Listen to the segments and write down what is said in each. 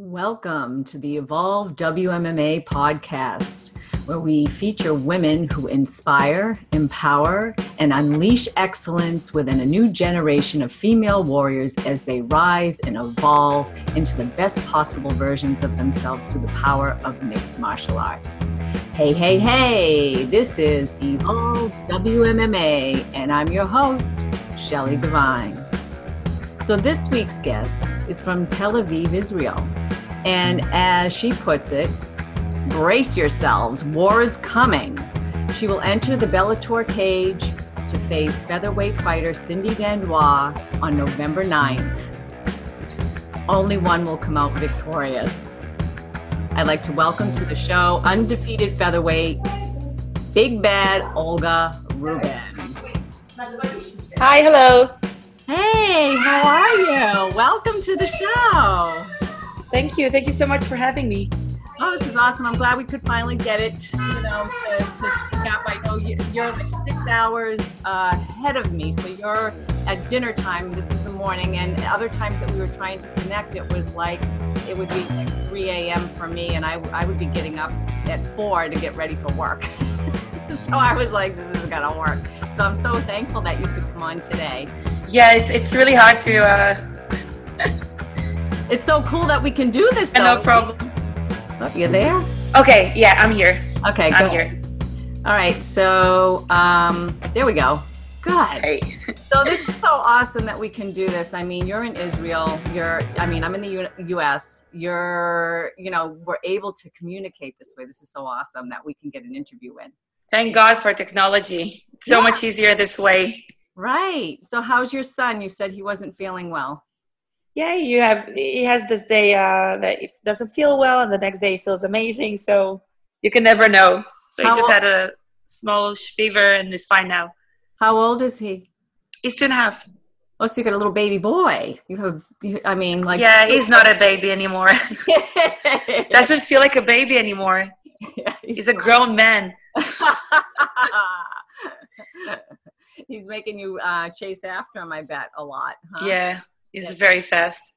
Welcome to the Evolve WMMA podcast, where we feature women who inspire, empower, and unleash excellence within a new generation of female warriors as they rise and evolve into the best possible versions of themselves through the power of mixed martial arts. Hey, hey, hey, this is Evolve WMMA, and I'm your host, Shelly Devine. So, this week's guest is from Tel Aviv, Israel. And as she puts it, brace yourselves, war is coming. She will enter the Bellator cage to face featherweight fighter Cindy Dandois on November 9th. Only one will come out victorious. I'd like to welcome to the show undefeated featherweight, Big Bad Olga Rubin. Hi, hello. Hey, how are you? Welcome to the show. Thank you. Thank you so much for having me. Oh, this is awesome. I'm glad we could finally get it, you know, to, to speak up. I know you're like six hours uh, ahead of me. So you're at dinner time. This is the morning. And other times that we were trying to connect, it was like, it would be like 3 a.m. for me. And I, I would be getting up at 4 to get ready for work. so I was like, this isn't going to work. So I'm so thankful that you could come on today yeah, it's it's really hard to. Uh... it's so cool that we can do this. Though. No problem. Oh, you there? Okay. Yeah, I'm here. Okay, I'm here. All right. So um, there we go. Good. Hey. so this is so awesome that we can do this. I mean, you're in Israel. You're. I mean, I'm in the U- U.S. You're. You know, we're able to communicate this way. This is so awesome that we can get an interview in. Thank God for technology. It's so yeah. much easier this way. Right. So how's your son? You said he wasn't feeling well. Yeah, you have he has this day uh, that he doesn't feel well, and the next day he feels amazing. So you can never know. So How he just old? had a small fever and is fine now. How old is he? He's two and a half. Oh, so you got a little baby boy. You have, I mean, like. Yeah, he's not a baby anymore. Doesn't feel like a baby anymore. Yeah, he's, he's a grown man he's making you uh, chase after him. I bet a lot. Huh? Yeah, he's very fast.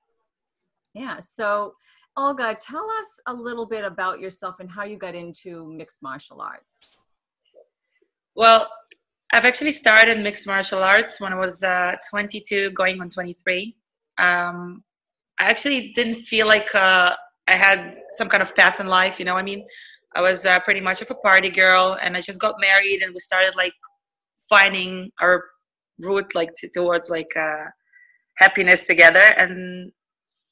Yeah. So, Olga, tell us a little bit about yourself and how you got into mixed martial arts. Well, I've actually started mixed martial arts when I was uh, 22, going on 23. Um, I actually didn't feel like uh, I had some kind of path in life. You know, I mean, I was uh, pretty much of a party girl, and I just got married, and we started like finding our route like t- towards like uh, happiness together. And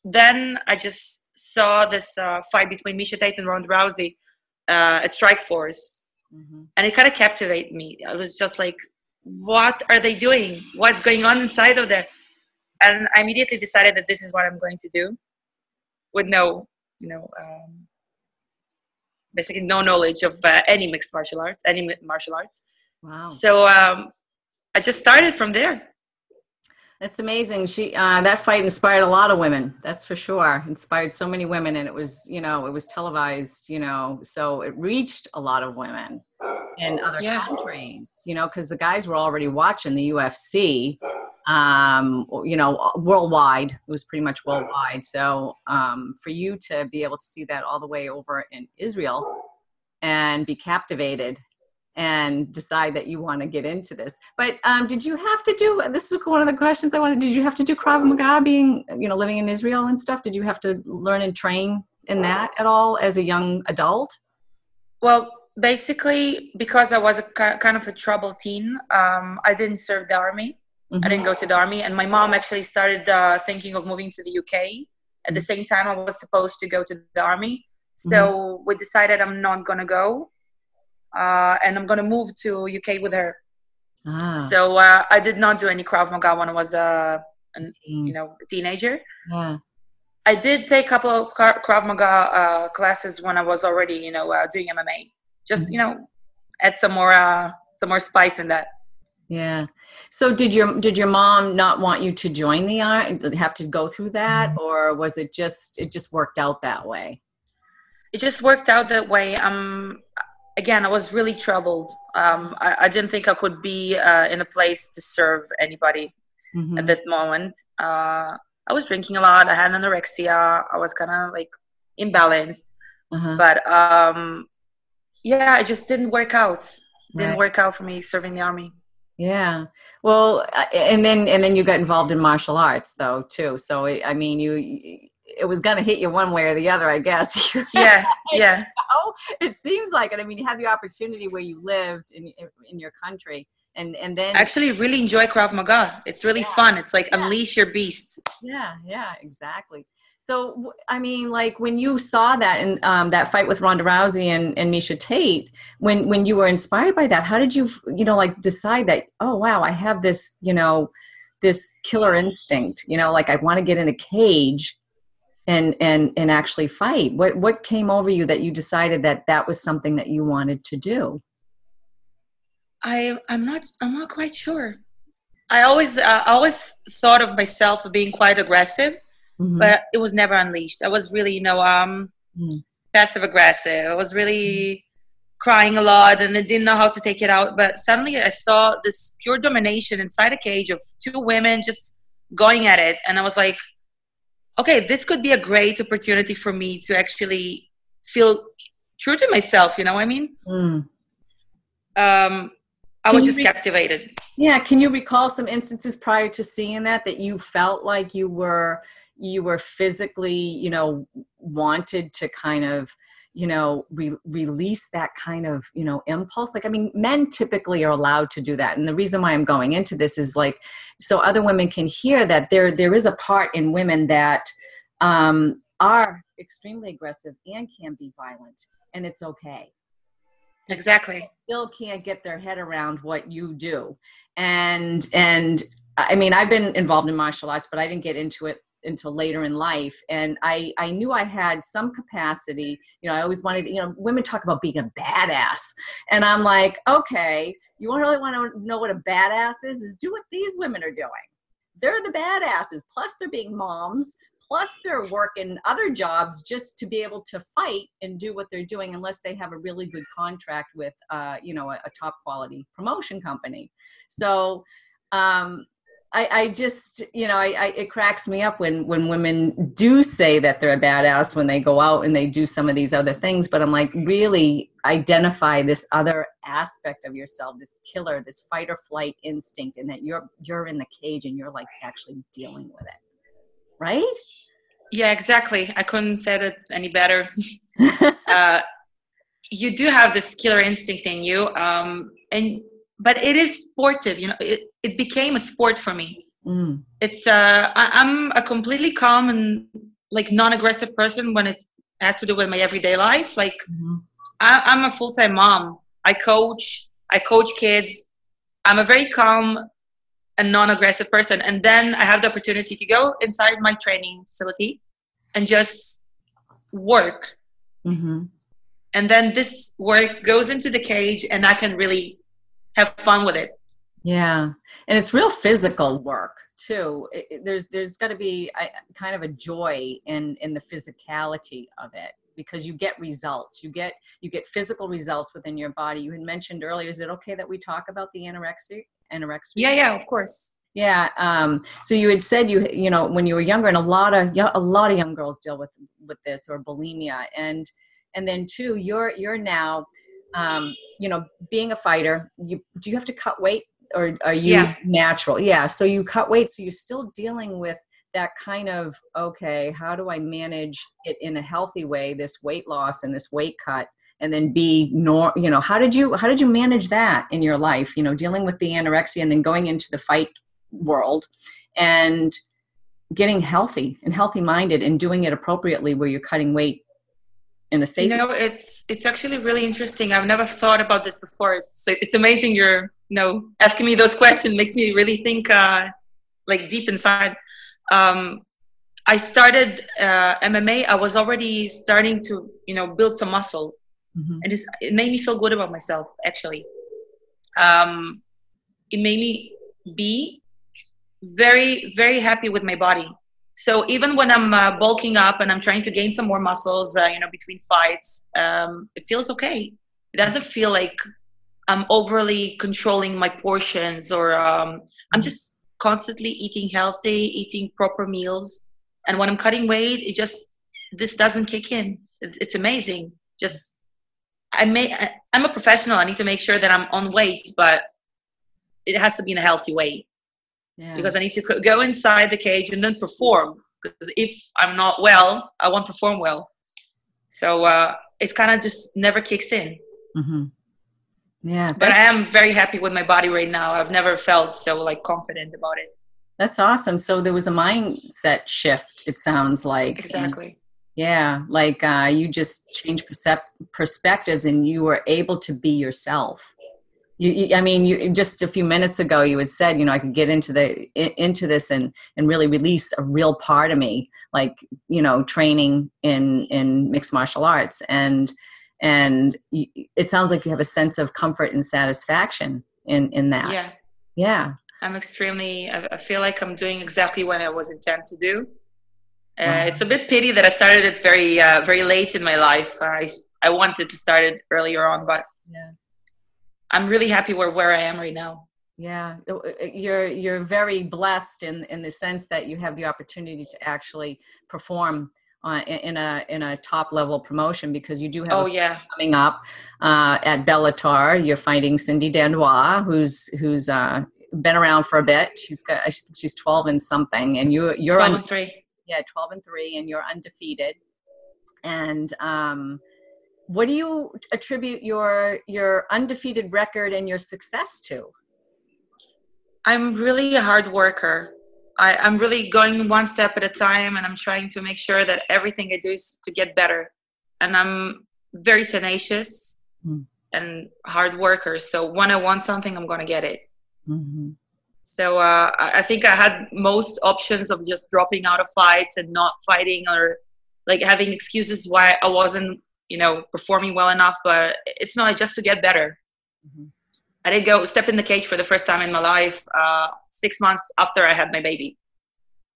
then i just saw this uh, fight between Miesha Tate and ronda rousey uh, at strikeforce mm-hmm. and it kind of captivated me. I was just like what are they doing? What's going on inside of there? And i immediately decided that this is what i'm going to do with no you know um, basically no knowledge of uh, any mixed martial arts any martial arts Wow. So um, I just started from there. That's amazing. She uh, that fight inspired a lot of women. That's for sure. Inspired so many women, and it was you know it was televised. You know, so it reached a lot of women in other yeah. countries. You know, because the guys were already watching the UFC. Um, you know, worldwide. It was pretty much worldwide. So um, for you to be able to see that all the way over in Israel and be captivated and decide that you want to get into this. But um, did you have to do? This is one of the questions I wanted. Did you have to do Krav Maga, being you know living in Israel and stuff? Did you have to learn and train in that at all as a young adult? Well, basically, because I was a kind of a troubled teen, um, I didn't serve the army. Mm-hmm. I didn't go to the army, and my mom actually started uh, thinking of moving to the UK at the mm-hmm. same time I was supposed to go to the army. So mm-hmm. we decided I'm not gonna go uh, and I'm gonna move to UK with her. Ah. So uh, I did not do any Krav Maga when I was uh, an, you know a teenager. Yeah. I did take a couple of Krav Maga uh, classes when I was already you know uh, doing MMA. Just mm-hmm. you know, add some more uh, some more spice in that. Yeah. So did your did your mom not want you to join the? Have to go through that, mm-hmm. or was it just it just worked out that way? It just worked out that way. Um, again, I was really troubled. Um, I, I, didn't think I could be uh, in a place to serve anybody mm-hmm. at this moment. Uh, I was drinking a lot. I had anorexia. I was kind of like imbalanced. Uh-huh. But um, yeah, it just didn't work out. Didn't right. work out for me serving the army. Yeah. Well, and then and then you got involved in martial arts though too. So I mean, you it was going to hit you one way or the other, I guess. yeah. Yeah. Oh, it seems like it. I mean, you had the opportunity where you lived in in your country and and then I actually really enjoy Krav Maga. It's really yeah. fun. It's like yeah. unleash your beast. Yeah, yeah, exactly. So I mean, like when you saw that in um, that fight with Ronda Rousey and, and Miesha Tate, when when you were inspired by that, how did you you know like decide that oh wow I have this you know this killer instinct you know like I want to get in a cage and and and actually fight. What what came over you that you decided that that was something that you wanted to do? I I'm not I'm not quite sure. I always uh, I always thought of myself being quite aggressive, mm-hmm. but it was never unleashed. I was really you know um mm. passive aggressive. I was really mm. crying a lot and I didn't know how to take it out. But suddenly I saw this pure domination inside a cage of two women just going at it, and I was like, okay, this could be a great opportunity for me to actually feel true to myself. You know what I mean? Mm. Um, I was just re- captivated. Yeah, can you recall some instances prior to seeing that that you felt like you were you were physically, you know, wanted to kind of you know re- release that kind of you know impulse? Like i mean men typically are allowed to do that and the reason why i'm going into this is like so other women can hear that there there is a part in women that um, are extremely aggressive and can be violent and it's okay. Exactly. Still can't get their head around what you do. And and i mean i've been involved in martial arts but i didn't get into it until later in life and i i knew i had some capacity you know i always wanted you know women talk about being a badass and i'm like okay you really want to know what a badass is is do what these women are doing. They're the badasses plus they're being moms plus they're working other jobs just to be able to fight and do what they're doing unless they have a really good contract with uh, you know a, a, top quality promotion company. So um, I, I, just you know I, I, it cracks me up when when women do say that they're a badass when they go out and they do some of these other things but i'm like really identify this other aspect of yourself this killer this fight or flight instinct and that you're you're in the cage and you're like actually dealing with it right yeah, exactly. I couldn't say it any better. uh, you do have this killer instinct in you, um, and but it is sportive. You know, it, it became a sport for me. Mm. It's uh, I, I'm a completely calm and like non-aggressive person when it has to do with my everyday life. Like mm-hmm. I, I'm a full-time mom. I coach. I coach kids. I'm a very calm and non-aggressive person and then i have the opportunity to go inside my training facility and just work mm-hmm. and then this work goes into the cage and i can really have fun with it. Yeah. And it's real physical work too. It, it, there's there's got to be a, kind of a joy in in the physicality of it because you get results. You get you get physical results within your body. You had mentioned earlier is it okay that we talk about the anorexia anorexia? Yeah yeah of course. Yeah um, so you had said you you know when you were younger and a lot of a lot of young girls deal with with this or bulimia. And and then two you're you're now um, you know being a fighter you do you have to cut weight or are you yeah. natural yeah so you cut weight so you're still dealing with that kind of okay how do i manage it in a healthy way this weight loss and this weight cut and then be nor you know how did you how did you manage that in your life you know dealing with the anorexia and then going into the fight world and getting healthy and healthy minded and doing it appropriately where you're cutting weight in a safe you know it's it's actually really interesting i've never thought about this before it's it's amazing you're you know asking me those questions makes me really think uh like deep inside um, I started uh, MMA. I was already starting to, you know, build some muscle, mm-hmm. and it made me feel good about myself. Actually, um, it made me be very, very happy with my body. So even when I'm uh, bulking up and I'm trying to gain some more muscles, uh, you know, between fights, um, it feels okay. It doesn't feel like I'm overly controlling my portions, or um, I'm just constantly eating healthy, eating proper meals. And when I'm cutting weight, it just this doesn't kick in. It's, amazing. Just I may I'm a professional. I need to make sure that I'm on weight, but it has to be in a healthy way. Yeah. Because I need to go inside the cage and then perform. Because if I'm not well, I won't perform well. So uh, it kind of just never kicks in. Mm-hmm. Yeah, but I am very happy with my body right now. I've never felt so like confident about it. That's awesome. So there was a mindset shift. It sounds like exactly. And, yeah, like uh, you just changed percep- perspectives, and you were able to be yourself. You, you, I mean, you just a few minutes ago you had said, you know, I could get into the into this and and really release a real part of me, like you know, training in in mixed martial arts. And and it sounds like you have a sense of comfort and satisfaction in in that. Yeah. Yeah. I'm extremely i feel like i'm doing exactly what i was intent to do. Uh, wow. it's a bit pity that i started it very uh, very late in my life. I i wanted to start it earlier on but yeah i'm really happy where where i am right now yeah you're you're very blessed in in the sense that you have the opportunity to actually perform uh, in a in a top level promotion because you do have oh yeah coming up uh, at Bellator. You're fighting Cindy Dandois, who's who's uh, been around for a bit. She's got she's 12 and something, and you you're 12 un- and three. Yeah, 12 and three, and you're undefeated. And um, what do you attribute your your undefeated record and your success to? I'm really a hard worker. I, I'm really going one step at a time and I'm trying to make sure that everything I do is to get better. And I'm very tenacious mm. and hard worker. So when I want something, I'm going to get it. Mm-hmm. So uh, I think I had most options of just dropping out of fights and not fighting or like having excuses why I wasn't, you know, performing well enough. But it's not just to get better. Mm-hmm. I did go step in the cage for the first time in my life uh, six months after I had my baby.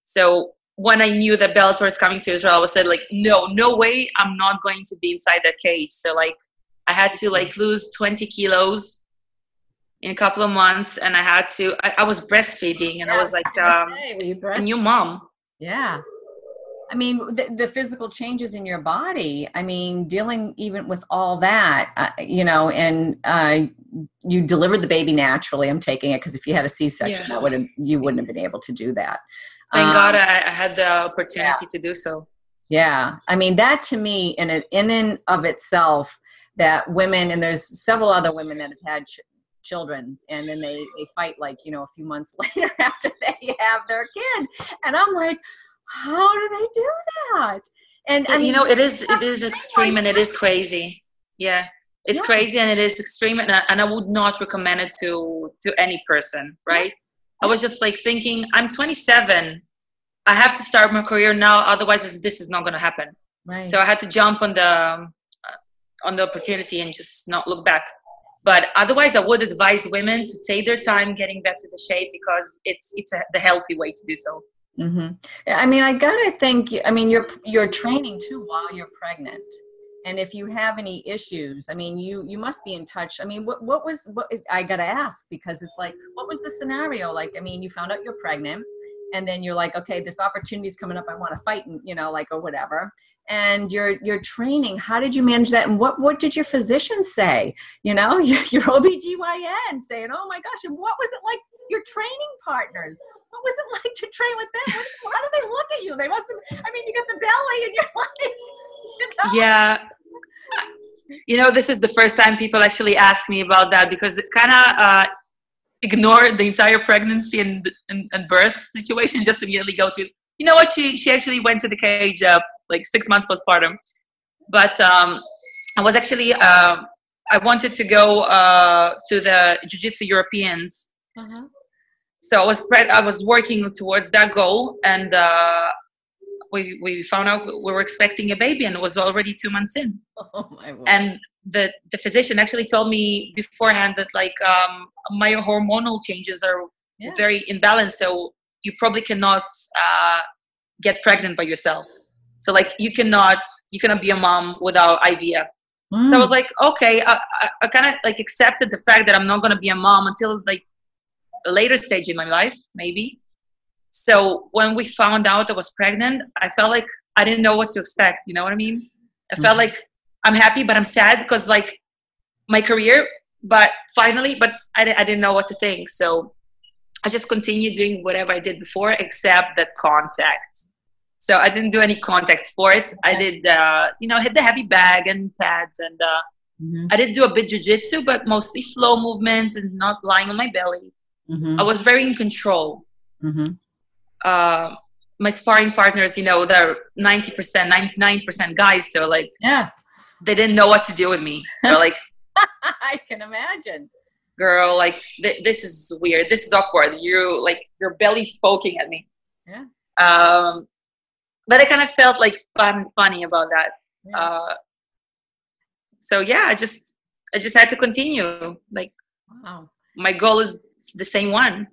So when I knew that Bellator is coming to Israel, I was said like, no, no way, I'm not going to be inside that cage. So like, I had to like lose 20 kilos in a couple of months, and I had to. I, I was breastfeeding, and yeah, I was like, um, a new mom. Yeah. I mean, the, the, physical changes in your body. I mean, dealing even with all that, uh, you know, and uh, you delivered the baby naturally. I'm taking it because if you had a C-section, yeah. that would have you wouldn't have been able to do that. Thank um, God I, I, had the opportunity yeah. to do so. Yeah, I mean that to me, in it, in and of itself, that women and there's several other women that have had ch- children and then they they fight like you know a few months later after they have their kid, and I'm like how do they do that? And I mean, you know, it is it is extreme and it is crazy. Yeah, it's yeah. crazy and it is extreme, and I, and I would not recommend it to to any person, right? Yeah. I was just like thinking, I'm 27. I have to start my career now, otherwise this is not going to happen. Right. So I had to jump on the um, on the opportunity and just not look back. But otherwise, I would advise women to take their time getting back to the shape because it's it's a, the healthy way to do so. Mm-hmm. I mean, I gotta think. I mean, you're you're training too while you're pregnant, and if you have any issues, I mean, you you must be in touch. I mean, what what was what I gotta ask because it's like, what was the scenario like? I mean, you found out you're pregnant, and then you're like, okay, this opportunity is coming up. I want to fight, and you know, like or whatever. And you're you're training. How did you manage that? And what what did your physician say? You know, your, your OBGYN saying, oh my gosh, and what was it like? Your training partners what was it like to train with them? How do they look at you? They must have. I mean, you got the belly, and you're like, you know? yeah. You know, this is the first time people actually ask me about that because it kind of uh, ignored the entire pregnancy and, and, and birth situation. Just immediately go to, you know what? She she actually went to the cage uh, like six months postpartum, but um, I was actually uh, I wanted to go uh, to the Jiu Jitsu Europeans. Uh-huh so I was pre- I was working towards that goal, and uh, we we found out we were expecting a baby, and it was already two months in. Oh my God. And the the physician actually told me beforehand that like um, my hormonal changes are yeah. very imbalanced, so you probably cannot uh, get pregnant by yourself. So like you cannot you cannot be a mom without IVF. Mm. So I was like, okay, I, I, I kind of like accepted the fact that I'm not going to be a mom until like later stage in my life, maybe. So when we found out I was pregnant, I felt like I didn't know what to expect. You know what I mean? I felt mm-hmm. like I'm happy, but I'm sad because like my career, but finally, but I, I didn't know what to think. So I just continued doing whatever I did before, except the contact. So I didn't do any contact sports. I did, uh, you know, hit the heavy bag and pads, and uh, mm-hmm. I did do a bit jujitsu, but mostly flow movements and not lying on my belly. Mm-hmm. I was very in control. Mm-hmm. Uh, my sparring partners, you know, they're 90%, 99% guys. So like, yeah, they didn't know what to do with me. They're like, I can imagine. Girl, like th- this is weird. This is awkward. You like your belly's poking at me. Yeah. Um, but I kind of felt like fun, funny about that. Yeah. Uh, so yeah, I just, I just had to continue. Like, wow. My goal is the same one.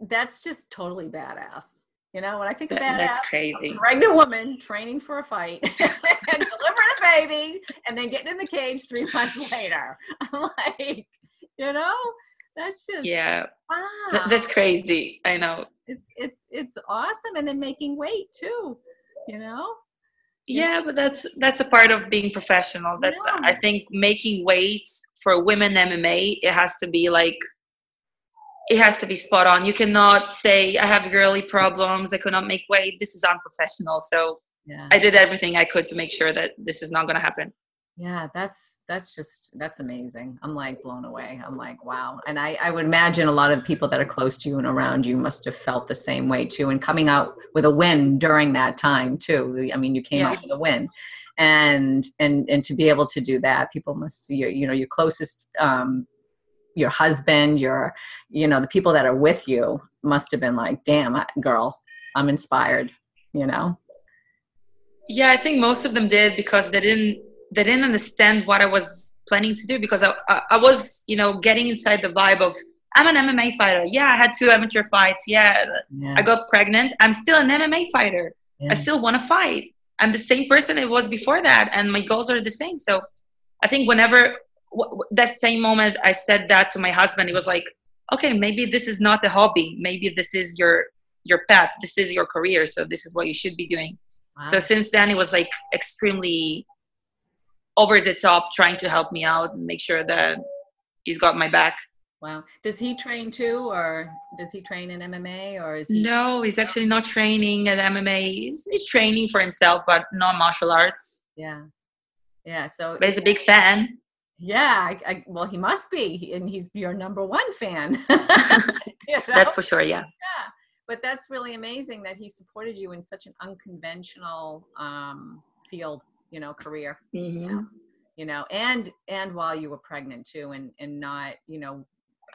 That's just totally badass. You know, when I think that, that's crazy. pregnant woman training for a fight and delivering a baby and then getting in the cage three months later. I'm like, you know, that's just yeah. Wow. Th- that's crazy. I know. It's it's it's awesome, and then making weight too. You know. Yeah, but that's that's a part of being professional. That's yeah. I think making weight for women MMA. It has to be like it has to be spot on. You cannot say I have girly problems. I cannot make weight. This is unprofessional. So yeah. I did everything I could to make sure that this is not going to happen. Yeah, that's that's just that's amazing. I'm like blown away. I'm like, wow. And I, I would imagine a lot of people that are close to you and around you must have felt the same way too. And coming out with a win during that time too. I mean, you came yeah. out with a win, and and and to be able to do that, people must you you know your closest um, your husband, your, you know, the people that are with you must have been like, damn, girl, I'm inspired, you know? Yeah, I think most of them did because they didn't, they didn't understand what I was planning to do because I, I, I was, you know, getting inside the vibe of, I'm an MMA fighter. Yeah, I had two amateur fights. Yeah, yeah. I got pregnant. I'm still an MMA fighter. Yeah. I still want to fight. I'm the same person it was before that, and my goals are the same. So I think whenever that same moment I said that to my husband, he was like, okay, maybe this is not a hobby. Maybe this is your your path. This is your career. So this is what you should be doing. Wow. So since then, he was like extremely over the top, trying to help me out and make sure that he's got my back. Wow. Does he train too, or does he train in MMA, or is he? No, he's actually not training at MMA. He's, he's training for himself, but not martial arts. Yeah. Yeah. So. But he's a big fan. Yeah, I, I, well, he must be, and he's your number one fan. you know? That's for sure. Yeah. Yeah, but that's really amazing that he supported you in such an unconventional um, field, you know, career. Mm-hmm. You, know, you know, and and while you were pregnant too, and and not, you know,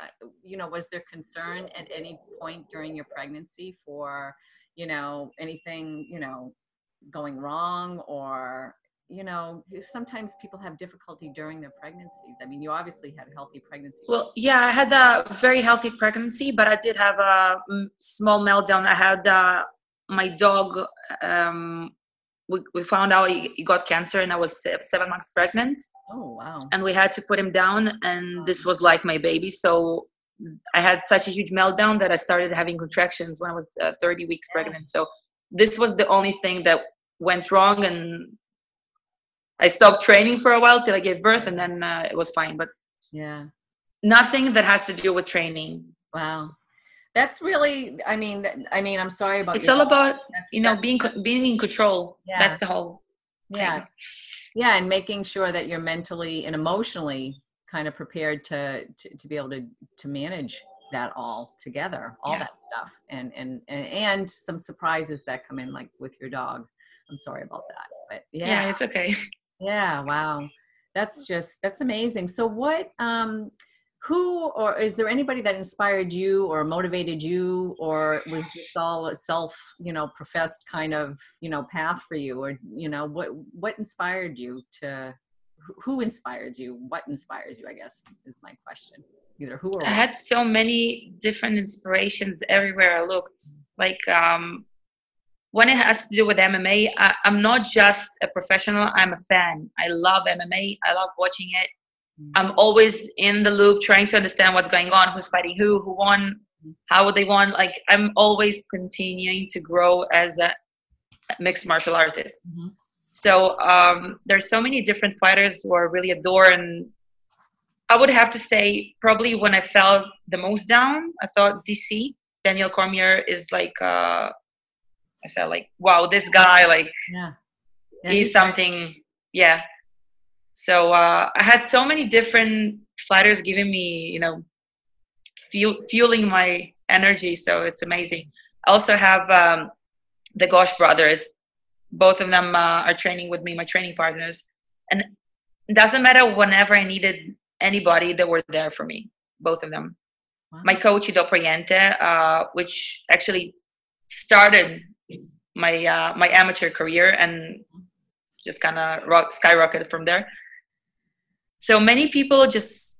uh, you know, was there concern at any point during your pregnancy for, you know, anything, you know, going wrong or you know sometimes people have difficulty during their pregnancies. I mean you obviously had a healthy pregnancy well yeah i had a very healthy pregnancy but i did have a small meltdown. I had uh, my dog um, we, we found out he, got cancer and i was seven months pregnant. Oh wow. And we had to put him down and this was like my baby. So i had such a huge meltdown that i started having contractions when i was uh, 30 weeks yeah. pregnant. So this was the only thing that went wrong and I stopped training for a while till I gave birth, and then uh, it was fine. But yeah, nothing that has to do with training. Wow, that's really. I mean, I mean, I'm sorry about. It's all about that's, you know being being in control. Yeah. That's the whole. Yeah, thing. yeah, and making sure that you're mentally and emotionally kind of prepared to to, to be able to to manage that all together all yeah. that stuff and, and and and some surprises that come in like with your dog i'm sorry about that but yeah, yeah it's okay Yeah, wow. That's just that's amazing. So what um who or is there anybody that inspired you or motivated you or was this all a self, you know, professed kind of, you know, path for you or you know, what what inspired you to who inspires you? What inspires you, I guess is my question. Either who or what. I had so many different inspirations everywhere I looked. Like um when it has to do with MMA, I, am not just a professional, I'm a fan. I love MMA, I love watching it. mm-hmm. I'm always in the loop trying to understand what's going on, who's fighting who, who won, mm-hmm. how would they won. Like I'm always continuing to grow as a mixed martial artist. Mm-hmm. So um, there's so many different fighters who I really adore, and I would have to say probably when I felt the most down, I thought DC Daniel Cormier is like uh, I said like wow this guy like yeah, yeah he's, something yeah. So uh, I had so many different fighters giving me you know fuel, fueling my energy, so it's amazing. I also have um, the Gosh brothers both of them uh, are training with me my training partners and it doesn't matter whenever i needed anybody they were there for me both of them wow. my coach Ido Priente, uh, which actually started my uh, my amateur career and just kind of rock skyrocketed from there so many people just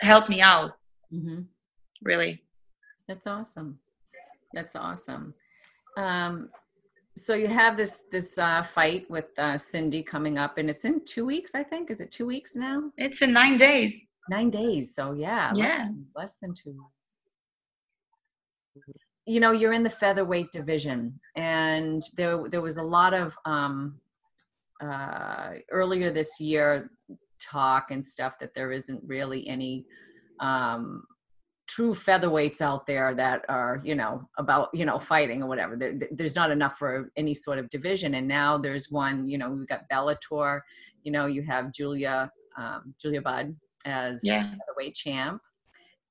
helped me out mm-hmm. really that's awesome that's awesome um, so you have this this uh, fight with uh, Cindy coming up, and it's in two weeks, I think. Is it two weeks now? It's in nine days. Nine days. So yeah, yeah, less than, less than two. You know, you're in the featherweight division, and there there was a lot of um, uh, earlier this year talk and stuff that there isn't really any um, true featherweights out there that are you know about you know fighting or whatever there, there's not enough for any sort of division and now there's one you know we've got bellator you know you have julia um, julia budd as yeah. featherweight champ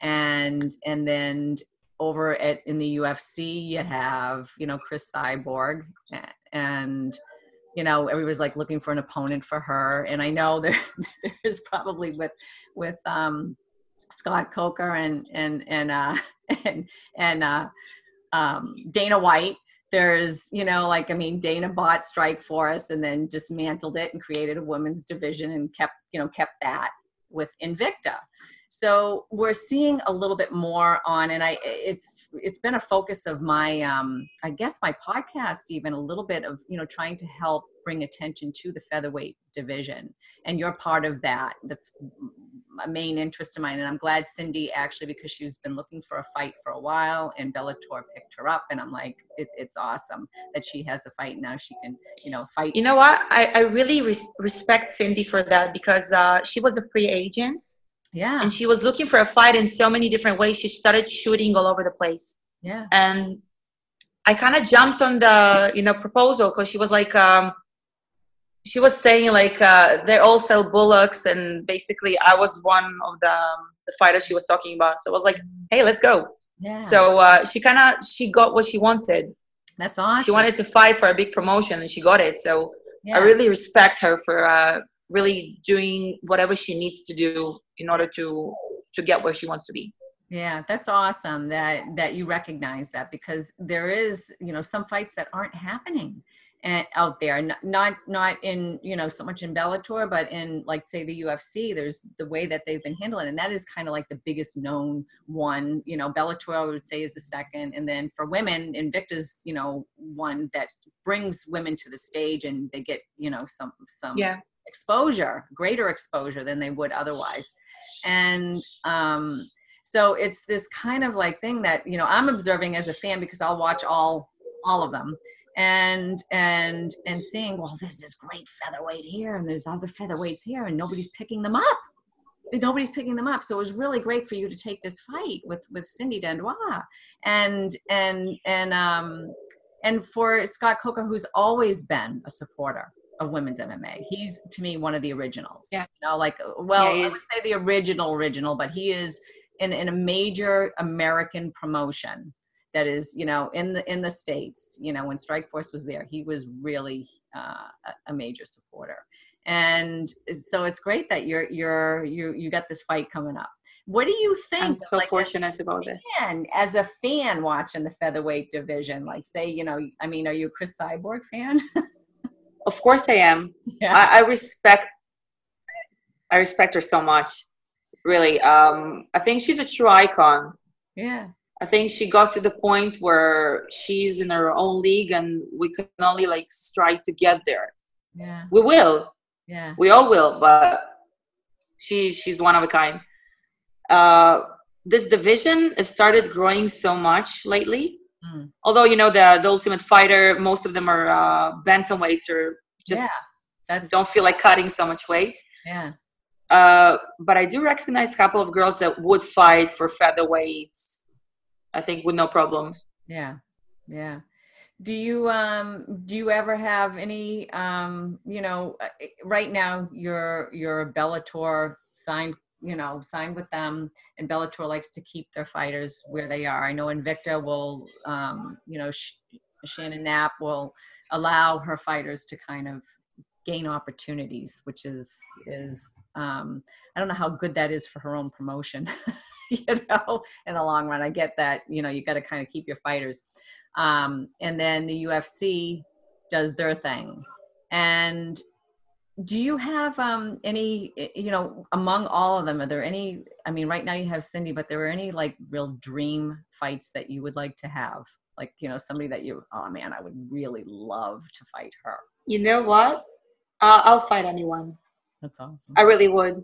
and and then over at in the ufc you have you know cris cyborg and you know everybody's like looking for an opponent for her and i know there there's probably with with um Scott Coker and and and uh, and and uh, um, Dana White. There's, you know, like I mean, Dana bought Strike Strikeforce and then dismantled it and created a women's division and kept, you know, kept that with Invicta. So we're seeing a little bit more on, and I it's it's been a focus of my um, I guess my podcast even a little bit of you know trying to help bring attention to the featherweight division, and you're part of that. That's a main interest of mine, and I'm glad Cindy actually because she's been looking for a fight for a while, and Bellator picked her up, and I'm like, it, it's awesome that she has a fight now. She can you know fight. You know what? I I really res- respect Cindy for that because uh, she was a free agent yeah. And she was looking for a fight in so many different ways. She started shooting all over the place. Yeah. And I kind of jumped on the, you know, proposal because she was like, um, she was saying like uh, they all sell bullocks and basically I was one of the, um, the fighters she was talking about. So I was like, hey, let's go. Yeah. So uh, she kind of, she got what she wanted. That's awesome. She wanted to fight for a big promotion and she got it. So yeah. I really respect her for uh, really doing whatever she needs to do in order to to get where she wants to be. Yeah that's awesome that that you recognize that because there is you know some fights that aren't happening and out there. Not not in you know so much in bellator but in like say the ufc there's the way that they've been handling and that is kind of like the biggest known one. You know bellator i would say is the second and then for women invicta's you know one that brings women to the stage and they get you know some some yeah exposure, greater exposure than they would otherwise. And um, so it's this kind of like thing that you know I'm observing as a fan because I'll watch all all of them. And and and seeing well there's this great featherweight here and there's other featherweights here and nobody's picking them up. Nobody's picking them up. So it was really great for you to take this fight with with cindy dandois. And and and um and for scott coker who's always been a supporter of women's MMA. He's to me one of the originals. Yeah. You know, like well, yeah, I would say the original original, but he is in, in a major American promotion that is, you know, in the in the states. You know, when Strikeforce was there, he was really uh, a major supporter. And so it's great that you're you're you you got this fight coming up. What do you think? I'm so like, fortunate about it. And as a fan watching the featherweight division, like say, you know, I mean, are you a Cris Cyborg fan? Of course I am. Yeah. I, I respect I respect her so much. Really. Um I think she's a true icon. Yeah. I think she got to the point where she's in her own league and we can only like strive to get there. Yeah. We will. Yeah. We all will, but She she's one of a kind. Uh, this division has started growing so much lately. Mm. Although you know the the Ultimate Fighter, most of them are uh, bantamweights or just yeah, don't feel like cutting so much weight. Yeah. Uh, but I do recognize a couple of girls that would fight for featherweights. I think with no problems. Yeah, yeah. Do you um do you ever have any um you know uh, right now you're you're a Bellator signed you know signed with them and Bellator likes to keep their fighters where they are. I know Invicta will um you know Sh- Shannon Knapp will allow her fighters to kind of gain opportunities, which is is um, I don't know how good that is for her own promotion. you know, in the long run, I get that. You know, you got to kind of keep your fighters, um, and then the UFC does their thing. And do you have um, any? You know, among all of them, are there any? I mean, right now you have Cindy, but there are any like real dream fights that you would like to have? Like, you know, somebody that you, oh man, I would really love to fight her. You know what? Uh, I'll fight anyone. That's awesome. I really would.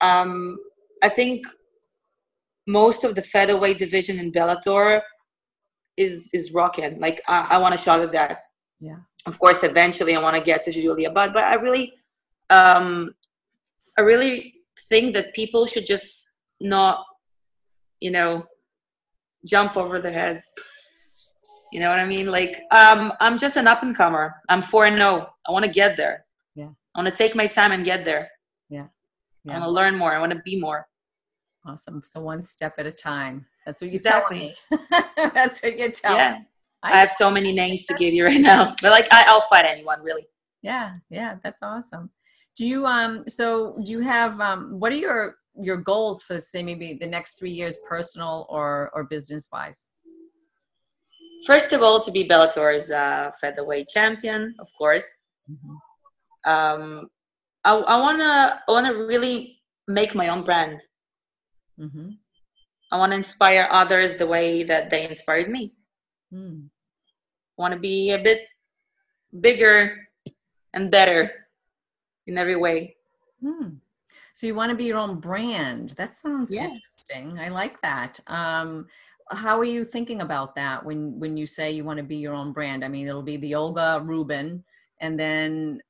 Um, I think most of the featherweight division in Bellator is is rocking. Like I, I want a shot at that. Yeah. Of course, eventually I want to get to Julia Budd, but I really, um, I really think that people should just not, you know, jump over their heads. You know what I mean? Like, um, I'm just an up and comer. I'm four and no. Oh. I want to get there. Yeah. I want to take my time and get there. Yeah. yeah. I want to learn more. I want to be more. Awesome. So one step at a time. That's what you exactly. tell me. That's what you tell yeah. me. I, I have so many names to give you right now, but like I, I'll fight anyone really. Yeah, yeah, that's awesome. Do you um? So do you have um? What are your your goals for say maybe the next three years, personal or or business wise? First of all, to be Bellator's uh, featherweight champion, of course. Mm-hmm um, I, I wanna I wanna really make my own brand. Mm-hmm. I want to inspire others the way that they inspired me. Mm. I want to be a bit bigger and better in every way. Mm. So you want to be your own brand. That sounds yeah. interesting. I like that. Um, how are you thinking about that when when you say you want to be your own brand? I mean, it'll be the Olga Rubin, and then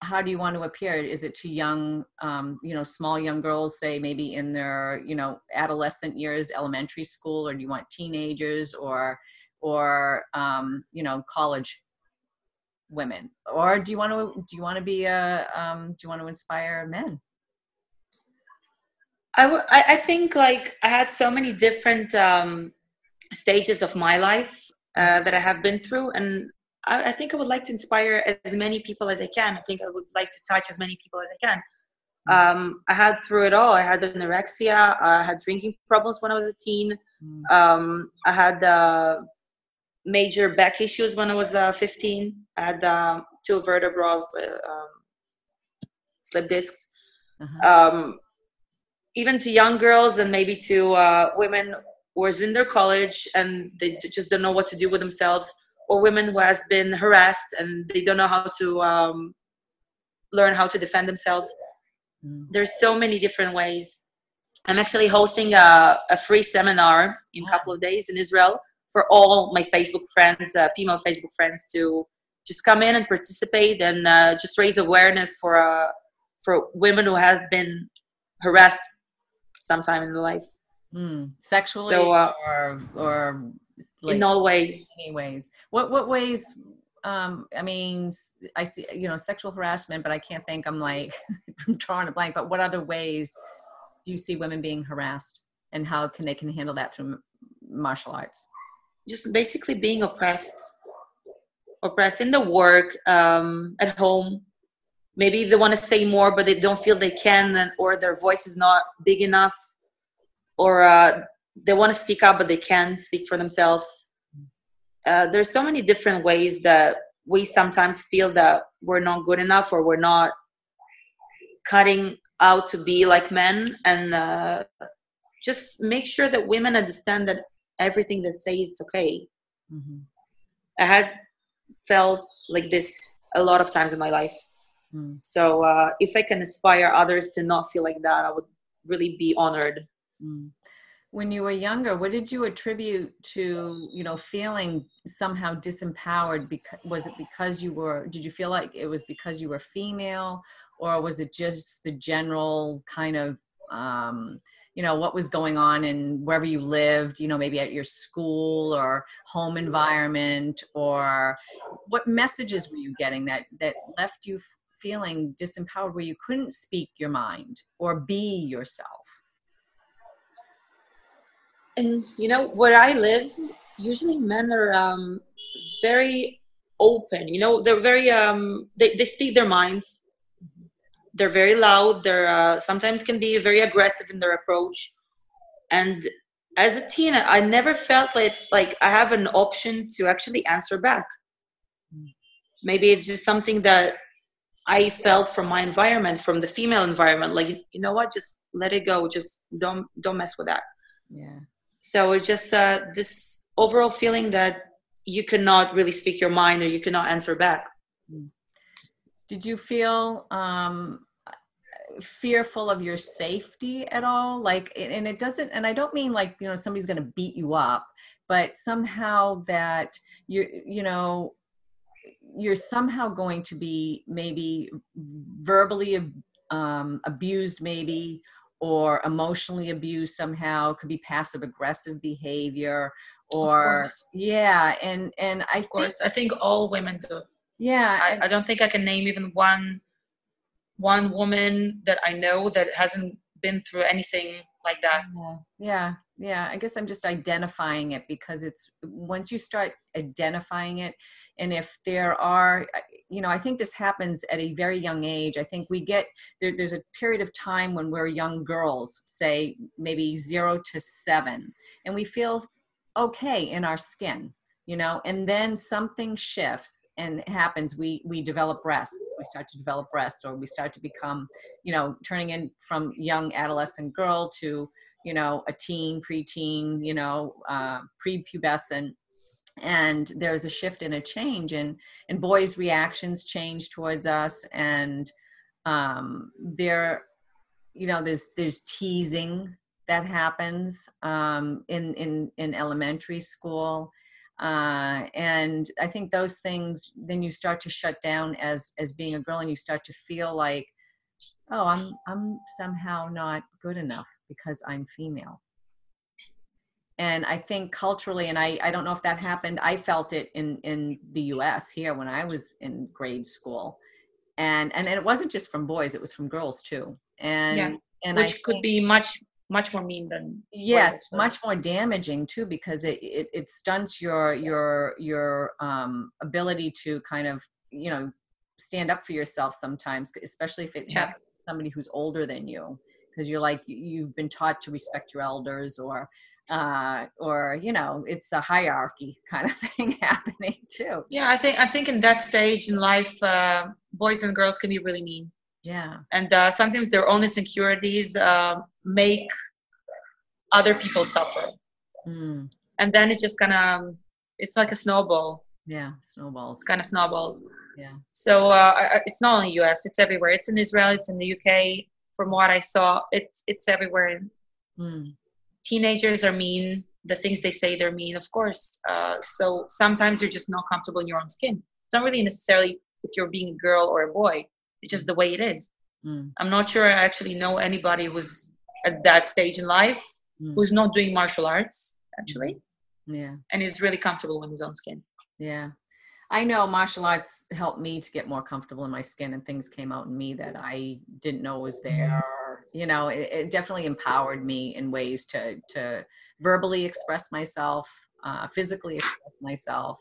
how do you want to appear is it to young um, you know small young girls say maybe in their you know adolescent years elementary school or do you want teenagers or or um, you know college women or do you want to do you want to be a um, do you want to inspire men I, w- I think like i had so many different um, stages of my life uh, that i have been through and I, I, think I would like to inspire as many people as I can. I think I would like to touch as many people as I can. Mm. Um, I had through it all. I had anorexia. I had drinking problems when I was a teen. Mm. Um, I had uh, major back issues when I was uh, 15. I had uh, two vertebrae, uh, um, slip discs. Uh-huh. Um, even to young girls and maybe to uh, women who are in their college and they just don't know what to do with themselves or women who has been harassed and they don't know how to um, learn how to defend themselves mm. there's so many different ways i'm actually hosting a, a free seminar in a couple of days in israel for all my facebook friends uh, female facebook friends to just come in and participate and uh, just raise awareness for uh, for women who have been harassed sometime in their life. Mm. sexually so, uh, or or like, in all ways. any ways what what ways um i mean i see you know sexual harassment but i can't think i'm like i'm drawing a blank but what other ways do you see women being harassed and how can they can handle that through martial arts just basically being oppressed oppressed in the work um at home. Maybe they want to say more but they don't feel they can or their voice is not big enough or uh, they want to speak up but they can't speak for themselves. Uh, there's so many different ways that we sometimes feel that we're not good enough or we're not cutting out to be like men and uh, just make sure that women understand that everything they say it's okay mm-hmm. i had felt like this a lot of times in my life Mm. So uh, if I can inspire others to not feel like that, I would really be honored. Mm. When you were younger, what did you attribute to, you know, feeling somehow disempowered? Because was it because you were? Did you feel like it was because you were female, or was it just the general kind of um, you know what was going on in wherever you lived you know maybe at your school or home environment or what messages were you getting that that left you feeling disempowered where you couldn't speak your mind or be yourself? And you know where i live usually men are um, very open you know they're very um they, they speak their minds they're very loud they're uh, sometimes can be very aggressive in their approach. And as a teen i never felt like like i have an option to actually answer back. Maybe it's just something that i felt from my environment from the female environment like you know what just let it go just don't don't mess with that. Yeah. So it's just uh, this overall feeling that you cannot really speak your mind or you cannot answer back. Did you feel um, fearful of your safety at all? Like and it doesn't and i don't mean like you know somebody's going to beat you up but somehow that you you know you're somehow going to be maybe verbally um, abused maybe or emotionally abused somehow could be passive aggressive behavior or yeah and and i of course. think, i think all women do. Yeah I, I don't think i can name even one one woman that I know that hasn't been through anything like that. Yeah. yeah. Yeah. I guess I'm just identifying it because it's once you start identifying it, and if there are, you know, I think this happens at a very young age. I think we get there, there's a period of time when we're young girls, say maybe zero to seven, and we feel okay in our skin you know and then something shifts and happens. We we develop breasts. We start to develop breasts or we start to become you know turning in from young adolescent girl to you know a teen preteen you know uh, prepubescent. And there's a shift and a change and and boys reactions change towards us and um there you know there's there's teasing that happens um in in in elementary school uh, and i think those things then you start to shut down as as being a girl and you start to feel like oh i'm i'm somehow not good enough because i'm female and i think culturally and i i don't know if that happened i felt it in in the us here when i was in grade school and and, and it wasn't just from boys it was from girls too and yeah. and which I could think, be much much more mean than yes much more damaging too because it, it, it stunts your your your um ability to kind of you know stand up for yourself sometimes especially if it yeah. happens somebody who's older than you because you're like you've been taught to respect your elders or uh or you know it's a hierarchy kind of thing happening too. Yeah i think i think in that stage in life uh boys and girls can be really mean yeah. And uh, sometimes their own insecurities uh, make other people suffer. Mm. and then it just kind of it's like a snowball. Yeah snowballs. Kind of snowballs. Yeah. So uh, it's not only us it's everywhere. It's in israel it's in the uk from what i saw it's it's everywhere. Mm. teenagers are mean. The things they say they're mean of course. Uh, so sometimes you're just not comfortable in your own skin. It's not really necessarily if you're being a girl or a boy it's just the way it is. Mm. I'm not sure I actually know anybody who's at that stage in life mm. who's not doing martial arts actually. Yeah. And is really comfortable in his own skin. Yeah. I know martial arts helped me to get more comfortable in my skin and things came out in me that I didn't know was there. You know, it, it definitely empowered me in ways to to verbally express myself, uh, physically express myself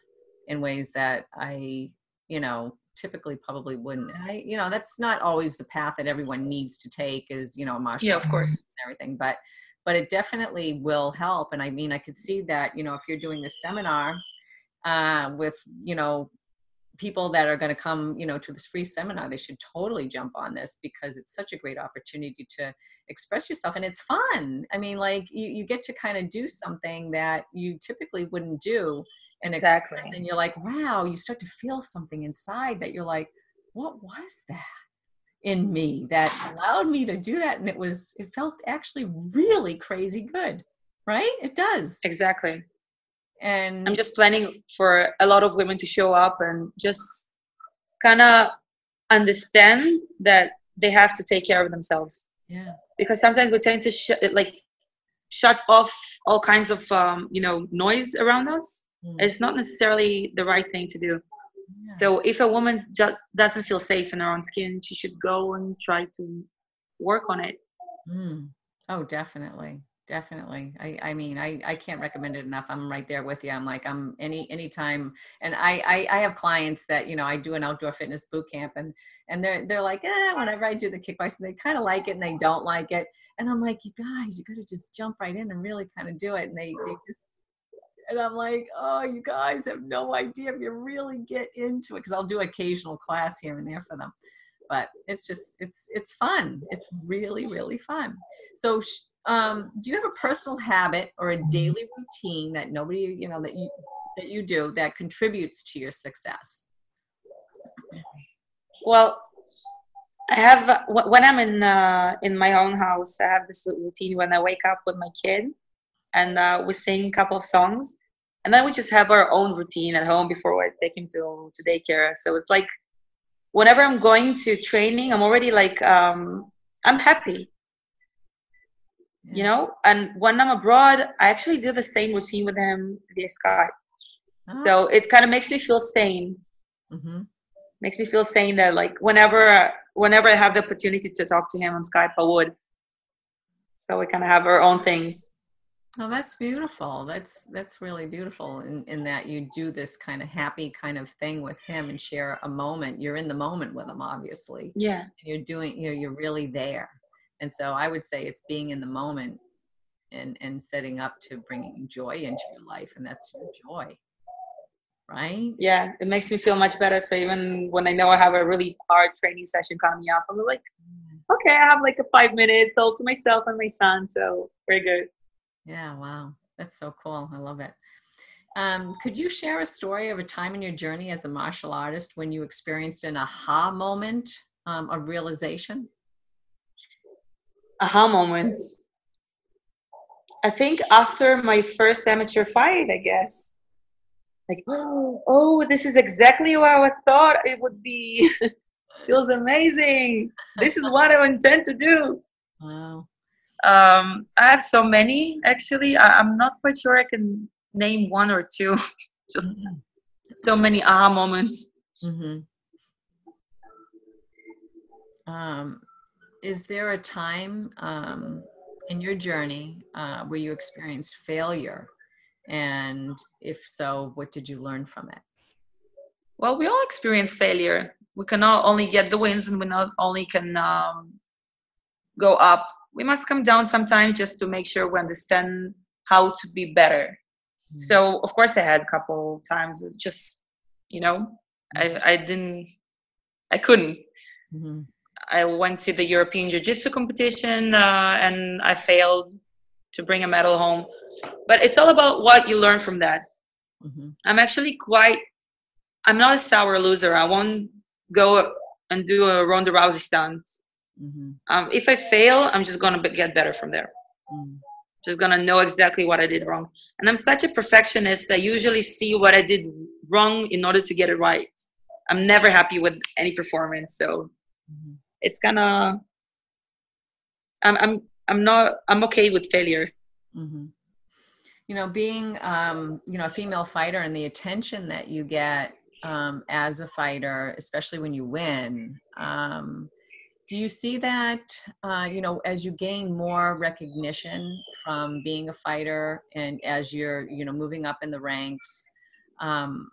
in ways that I, you know, typically probably wouldn't. I, you know, that's not always the path that everyone needs to take is, you know, martial yeah, of course. and everything, but, but it definitely will help. And I mean, I could see that, you know, if you're doing this seminar uh, with, you know, people that are going to come, you know, to this free seminar, they should totally jump on this because it's such a great opportunity to express yourself and it's fun. I mean, like you, you get to kind of do something that you typically wouldn't do and exactly. and you're like wow you start to feel something inside that you're like what was that in me that allowed me to do that? And it was, it felt actually really crazy good, right? It does. Exactly. And I'm just planning for a lot of women to show up and just kind of understand that they have to take care of themselves. Yeah. Because sometimes we tend to sh- like shut off all kinds of um, you know noise around us. Mm. It's not necessarily the right thing to do. Yeah. So if a woman just doesn't feel safe in her own skin, she should go and try to work on it. Mm. Oh, definitely definitely i i mean i i can't recommend it enough i'm right there with you i'm like i'm any anytime and I, I i have clients that you know i do an outdoor fitness boot camp and and they're they're like eh, whenever i do the kickboxing they kind of like it and they don't like it and i'm like you guys you gotta just jump right in and really kind of do it and they they just and i'm like oh you guys have no idea if you really get into it because i'll do occasional class here and there for them. But it's just it's it's fun. It's really really fun. So um, do you have a personal habit or a daily routine that nobody you know that you that you do that contributes to your success? Well i have when i'm in uh, in my own house i have this routine when i wake up with my kid and uh, we sing a couple of songs. And then we just have our own routine at home before i take him to to daycare. So it's like whenever i'm going to training i'm already like um i'm happy. You know? And when i'm abroad i actually do the same routine with him via skype. Oh. so it kind of makes me feel sane. Mm-hmm. makes me feel sane that like whenever whenever i have the opportunity to talk to him on skype i would. So we kind of have our own things Oh, that's beautiful. That's that's really beautiful in, in that you do this kind of happy kind of thing with him and share a moment. You're in the moment with him, obviously. Yeah. You're doing, you know, you're really there and so i would say it's being in the moment and and setting up to bringing joy into your life and that's your joy right yeah it makes me feel much better so even when i know i have a really hard training session coming up i'm like mm. okay i have like a five minutes all to myself and my son so very good yeah wow that's so cool i love it um, could you share a story of a time in your journey as a martial artist when you experienced an aha moment um, of realization aha moments. I think after my first amateur fight, I guess. Like, oh, oh, this is exactly what I thought it would be. Feels amazing. This is what I intend to do. Wow. Um, I have so many actually. I, am not quite sure I can name one or two. Just mm-hmm. so many aha moments. Mm-hmm. Um, is there a time um, in your journey uh, where you experienced failure? And if so, what did you learn from it? Well, we all experience failure. We cannot only get the wins and we not only can um, go up. We must come down sometimes just to make sure we understand how to be better. Mm-hmm. So, of course, I had a couple times. It's just, you know, I, I didn't, I couldn't. Mm-hmm. I went to the European Jiu Jitsu competition uh, and I failed to bring a medal home. But it's all about what you learn from that. Mm-hmm. I'm actually quite, I'm not a sour loser. I won't go and do a Ronda Rousey stunt. Mm-hmm. Um, if I fail, I'm just going to get better from there. Mm. Just going to know exactly what I did wrong. And I'm such a perfectionist. I usually see what I did wrong in order to get it right. I'm never happy with any performance. So mm-hmm it's gonna i'm i'm i'm not i'm okay with failure mm-hmm. you know being um you know a female fighter and the attention that you get um as a fighter especially when you win um do you see that uh, you know as you gain more recognition from being a fighter and as you're you know moving up in the ranks um,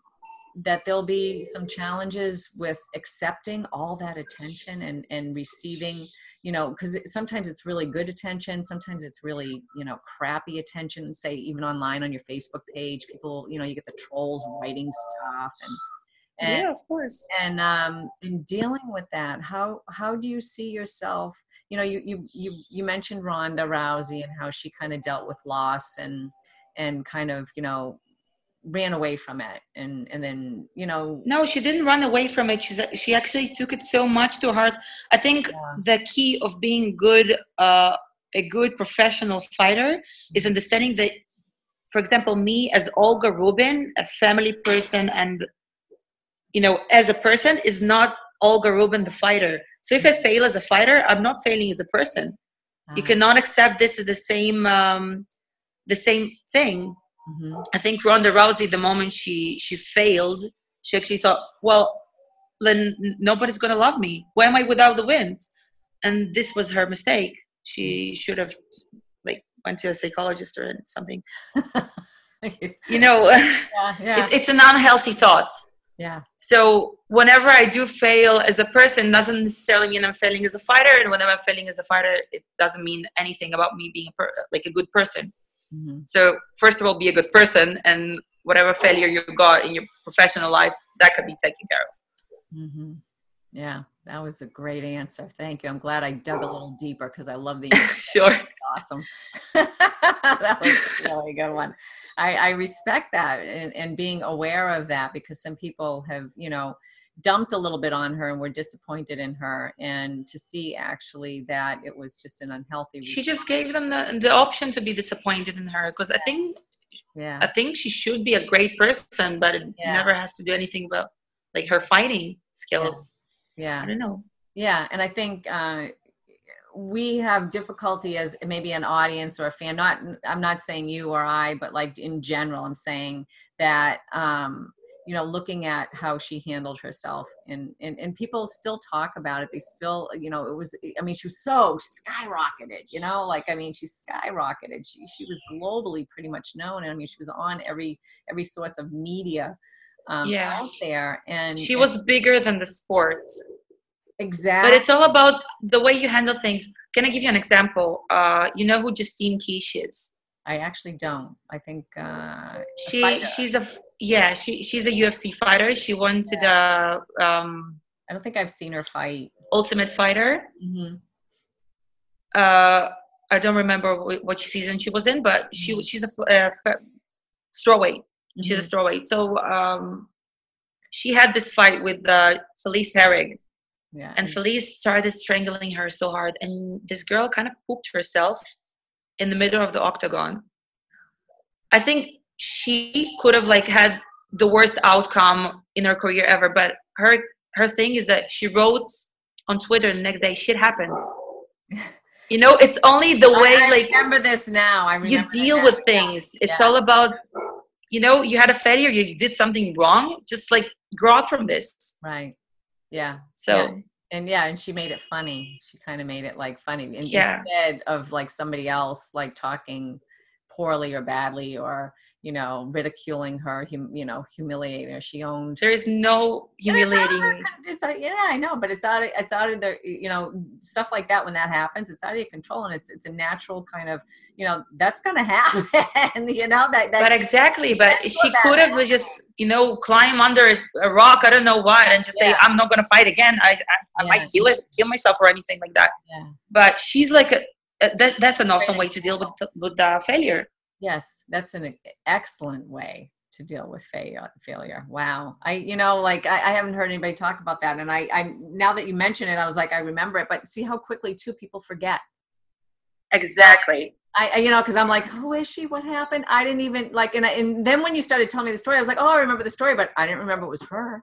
that there'll be some challenges with accepting all that attention and and receiving you know because sometimes it's really good attention sometimes it's really you know crappy attention say even online on your facebook page people you know you get the trolls writing stuff and and, yeah, of course. And um, in dealing with that, how how do you see yourself? You know, you you you you mentioned Ronda Rousey and how she kind of dealt with loss and and kind of you know ran away from it and and then you know no she didn't run away from it she's she actually took it so much to heart i think yeah. the key of being good uh a good professional fighter is mm-hmm. understanding that for example me as olga rubin a family person and you know as a person is not olga rubin the fighter so if i fail as a fighter i'm not failing as a person you ah. cannot accept this as the same um the same thing Mm-hmm. I think Ronda Rousey, the moment she she failed, she actually thought, well, then nobody's gonna love me. Why am I without the wins? And this was her mistake. She should have like went to a psychologist or something. you know, yeah, yeah. it's it's an unhealthy thought. Yeah. So whenever I do fail as a person, doesn't necessarily mean I'm failing as a fighter, and whenever I'm failing as a fighter, it doesn't mean anything about me being a per- like a good person. Mm-hmm. So first of all, be a good person, and whatever failure you got in your professional life, that could be taken care of. Mm-hmm. Yeah, that was a great answer. Thank you. I'm glad I dug a little deeper because I love the sure. Awesome. that was a really good one. I, I respect that and, and being aware of that because some people have, you know, dumped a little bit on her and were disappointed in her and to see actually that it was just an unhealthy she just gave them the, the option to be disappointed in her because i think yeah i think she should be a great person but it yeah. never has to do anything about like her fighting skills yeah, i don't know. Yeah and i think uh we have difficulty as maybe an audience or a fan not i'm not saying you or i but like in general i'm saying that um you know looking at how she handled herself and, and and people still talk about it. They still you know it was i mean she was so skyrocketed you know? Like i mean she skyrocketed. She she was globally pretty much known. And i mean she was on every every source of media um, yeah. out there and she and, was bigger than the sport exactly but it's all about the way you handle things can i give you an example uh you know who justine kish is I actually don't. I think uh, she she's a yeah she she's a UFC fighter. She went to the um, I don't think I've seen her fight. Ultimate Fighter. Mm-hmm. Uh, I don't remember which season she was in, but she mm-hmm. she's a uh, strawweight. She's a mm-hmm. strawweight. So um, she had this fight with uh, Felice Herrig. Yeah. And Felice started strangling her so hard, and this girl kind of pooped herself in the middle of the octagon. I think she could have like had the worst outcome in her career ever, but her her thing is that she wrote on Twitter the next day, shit happens. You know, it's only the way I, I like remember this now. I you deal with things. It's yeah. all about you know, you had a failure, you did something wrong, just like grow up from this. Right. Yeah. So yeah and yeah and she made it funny she kind of made it like funny and yeah. instead of like somebody else like talking poorly or badly or you know ridiculing her hum, you know humiliating her she owned there is no humiliating it's, it's yeah i know but it's out of it's out of the you know stuff like that when that happens it's out of your control and it's it's a natural kind of you know that's gonna happen you know that, that but exactly but she could have just you know climb under a rock i don't know what and just yeah. say i'm not gonna fight again i i, I yeah. might kill, kill myself or anything like that yeah. but she's like a, Uh, that, that's an awesome way to deal with with the failure. Yes that's an excellent way to deal with failure. Wow. I you know like I, I, haven't heard anybody talk about that. And i i now that you mention it i was like i remember it. But see how quickly two people forget. Exactly. I, you know, because I'm like, who is she? What happened? I didn't even like, and, I, and then when you started telling me the story, I was like, oh, I remember the story, but I didn't remember it was her.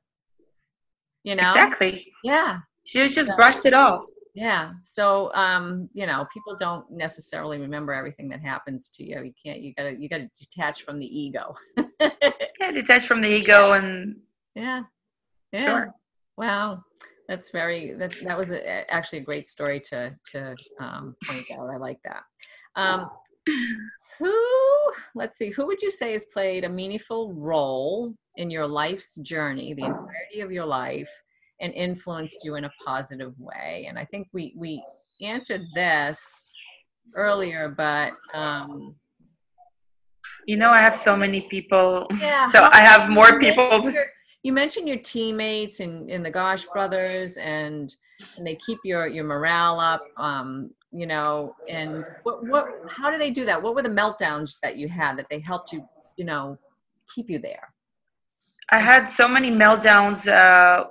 You know, exactly. Yeah, she just so, brushed it off yeah so um you know people don't necessarily remember everything that happens to you you can't you gotta you gotta detach from the ego. Yeah detach from the ego and yeah yeah. Sure. Wow that's very that that was a, actually a great story to to um, point out i like that. Um who let's see who would you say has played a meaningful role in your life's journey the entirety of your life and influenced you in a positive way? And I think we we answered this earlier, but um, you know, I have so many people. Yeah, so I have more people. Your, you mentioned your teammates and in, in the Gosh brothers, and and they keep your your morale up. Um, you know, and what what? How do they do that? What were the meltdowns that you had that they helped you? You know, keep you there? I had so many meltdowns uh,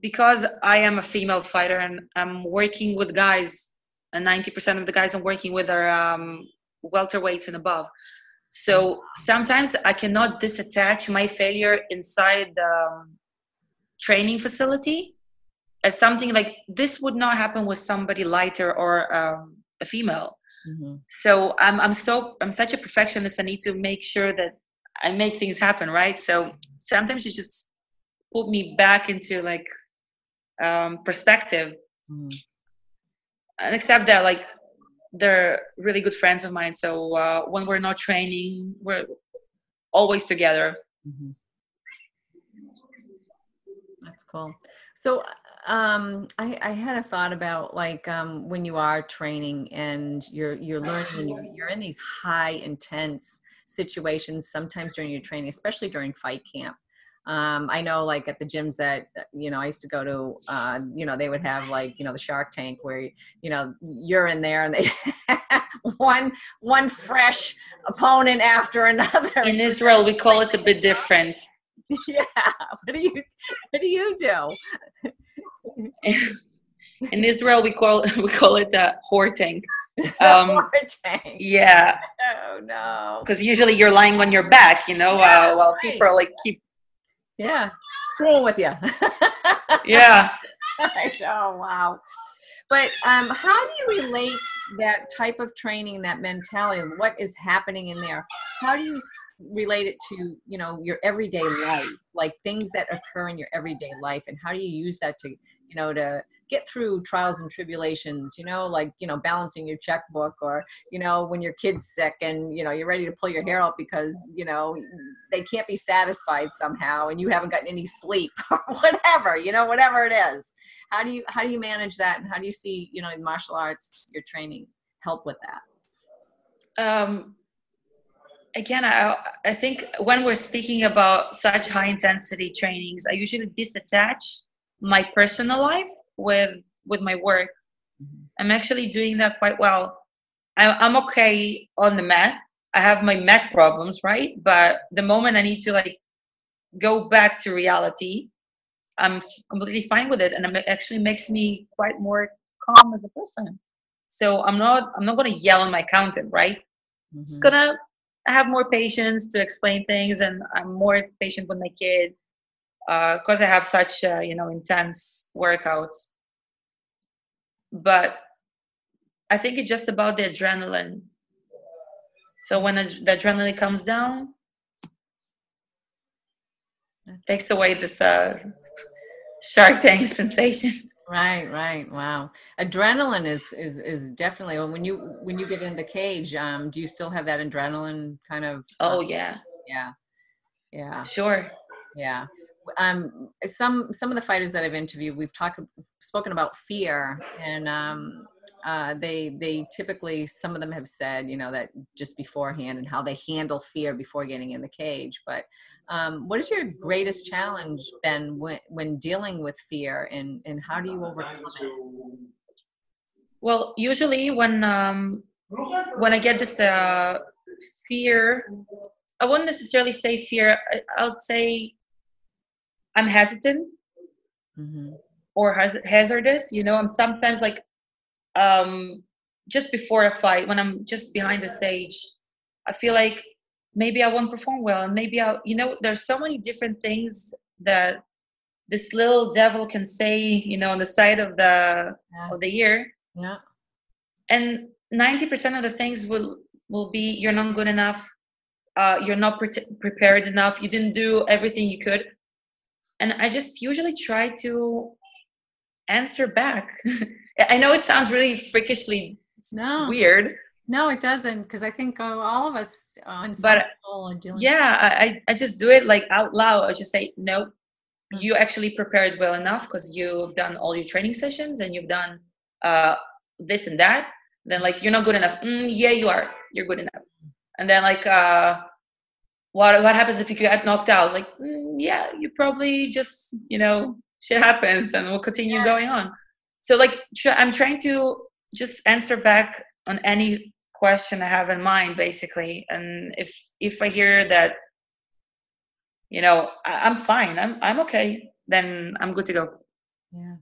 because I am a female fighter and I'm working with guys. And 90% of the guys I'm working with are um, welterweights and above. So sometimes I cannot disattach my failure inside the um, training facility as something like this would not happen with somebody lighter or um, a female. Mm-hmm. So I'm I'm so I'm such a perfectionist. I need to make sure that I make things happen, right? So sometimes you just put me back into like um, perspective, mm. and accept that like they're really good friends of mine. So uh, when we're not training, we're always together. Mm-hmm. That's cool. So um, I, I, had a thought about like um, when you are training and you're you're learning, you're, you're in these high intense situations sometimes during your training, especially during fight camp. Um, I know like at the gyms that, you know, I used to go to, uh, you know, they would have like, you know, the shark tank where, you know, you're in there and they one, one fresh opponent after another. In Israel, we call it a bit different. Yeah. What do you, what do you do? in Israel, we call we call it a whore tank. Um, Yeah. Oh no. Because usually you're lying on your back, you know, yeah, uh, while right. people are like keep. Yeah, screwing with you. yeah. oh wow. But um, how do you relate that type of training, that mentality, what is happening in there? How do you relate it to you know your everyday life, like things that occur in your everyday life, and how do you use that to you know to get through trials and tribulations you know like you know balancing your checkbook or you know when your kid's sick and you know you're ready to pull your hair out because you know they can't be satisfied somehow and you haven't gotten any sleep whatever you know whatever it is. How do you how do you manage that and how do you see you know in martial arts your training help with that? Um again I, I think when we're speaking about such high intensity trainings i usually disattach my personal life with with my work. Mm-hmm. i'm actually doing that quite well. I, i'm okay on the mat. I have my mat problems right? But the moment i need to like go back to reality i'm completely fine with it and it actually makes me quite more calm as a person. So i'm not i'm not going to yell on my accountant right? Mm-hmm. just gonna have more patience to explain things and i'm more patient with my kid because uh, I have such uh, you know intense workouts. But I think it's just about the adrenaline. So when the adrenaline comes down, takes away this uh, Shark Tank sensation. Right, right. Wow. Adrenaline is is is definitely when you when you get in the cage, um, do you still have that adrenaline kind of Oh yeah. Yeah. Yeah. Sure. Yeah um, some some of the fighters that I've interviewed, we've talked spoken about fear, and um, uh, they they typically some of them have said you know that just beforehand and how they handle fear before getting in the cage. But um, what is your greatest challenge, Ben, when when dealing with fear, and and how do you overcome it? Well, usually when um, when I get this uh, fear, I wouldn't necessarily say fear. I, would say I'm hesitant mm-hmm. or haz- hazardous. You know, I'm sometimes like um, just before a fight when I'm just behind the stage, I feel like maybe I won't perform well, and maybe I, you know, there's so many different things that this little devil can say, you know, on the side of the yeah. of the ear. Yeah. And ninety percent of the things will will be you're not good enough, uh, you're not pre- prepared enough, you didn't do everything you could and i just usually try to answer back. I know it sounds really freakishly no. weird. No it doesn't because i think uh, all of us on but yeah I, I just do it like out loud. I just say no mm-hmm. you actually prepared well enough because you've done all your training sessions and you've done uh, this and that. Then like you're not good enough. Mm, yeah you are. You're good enough. And then like uh what what happens if you get knocked out? Like mm, yeah you probably just you know shit happens and we'll continue yeah. going on. So like tr- i'm trying to just answer back on any question i have in mind basically. And if if i hear that you know I, i'm fine i'm i'm okay then i'm good to go. Yeah.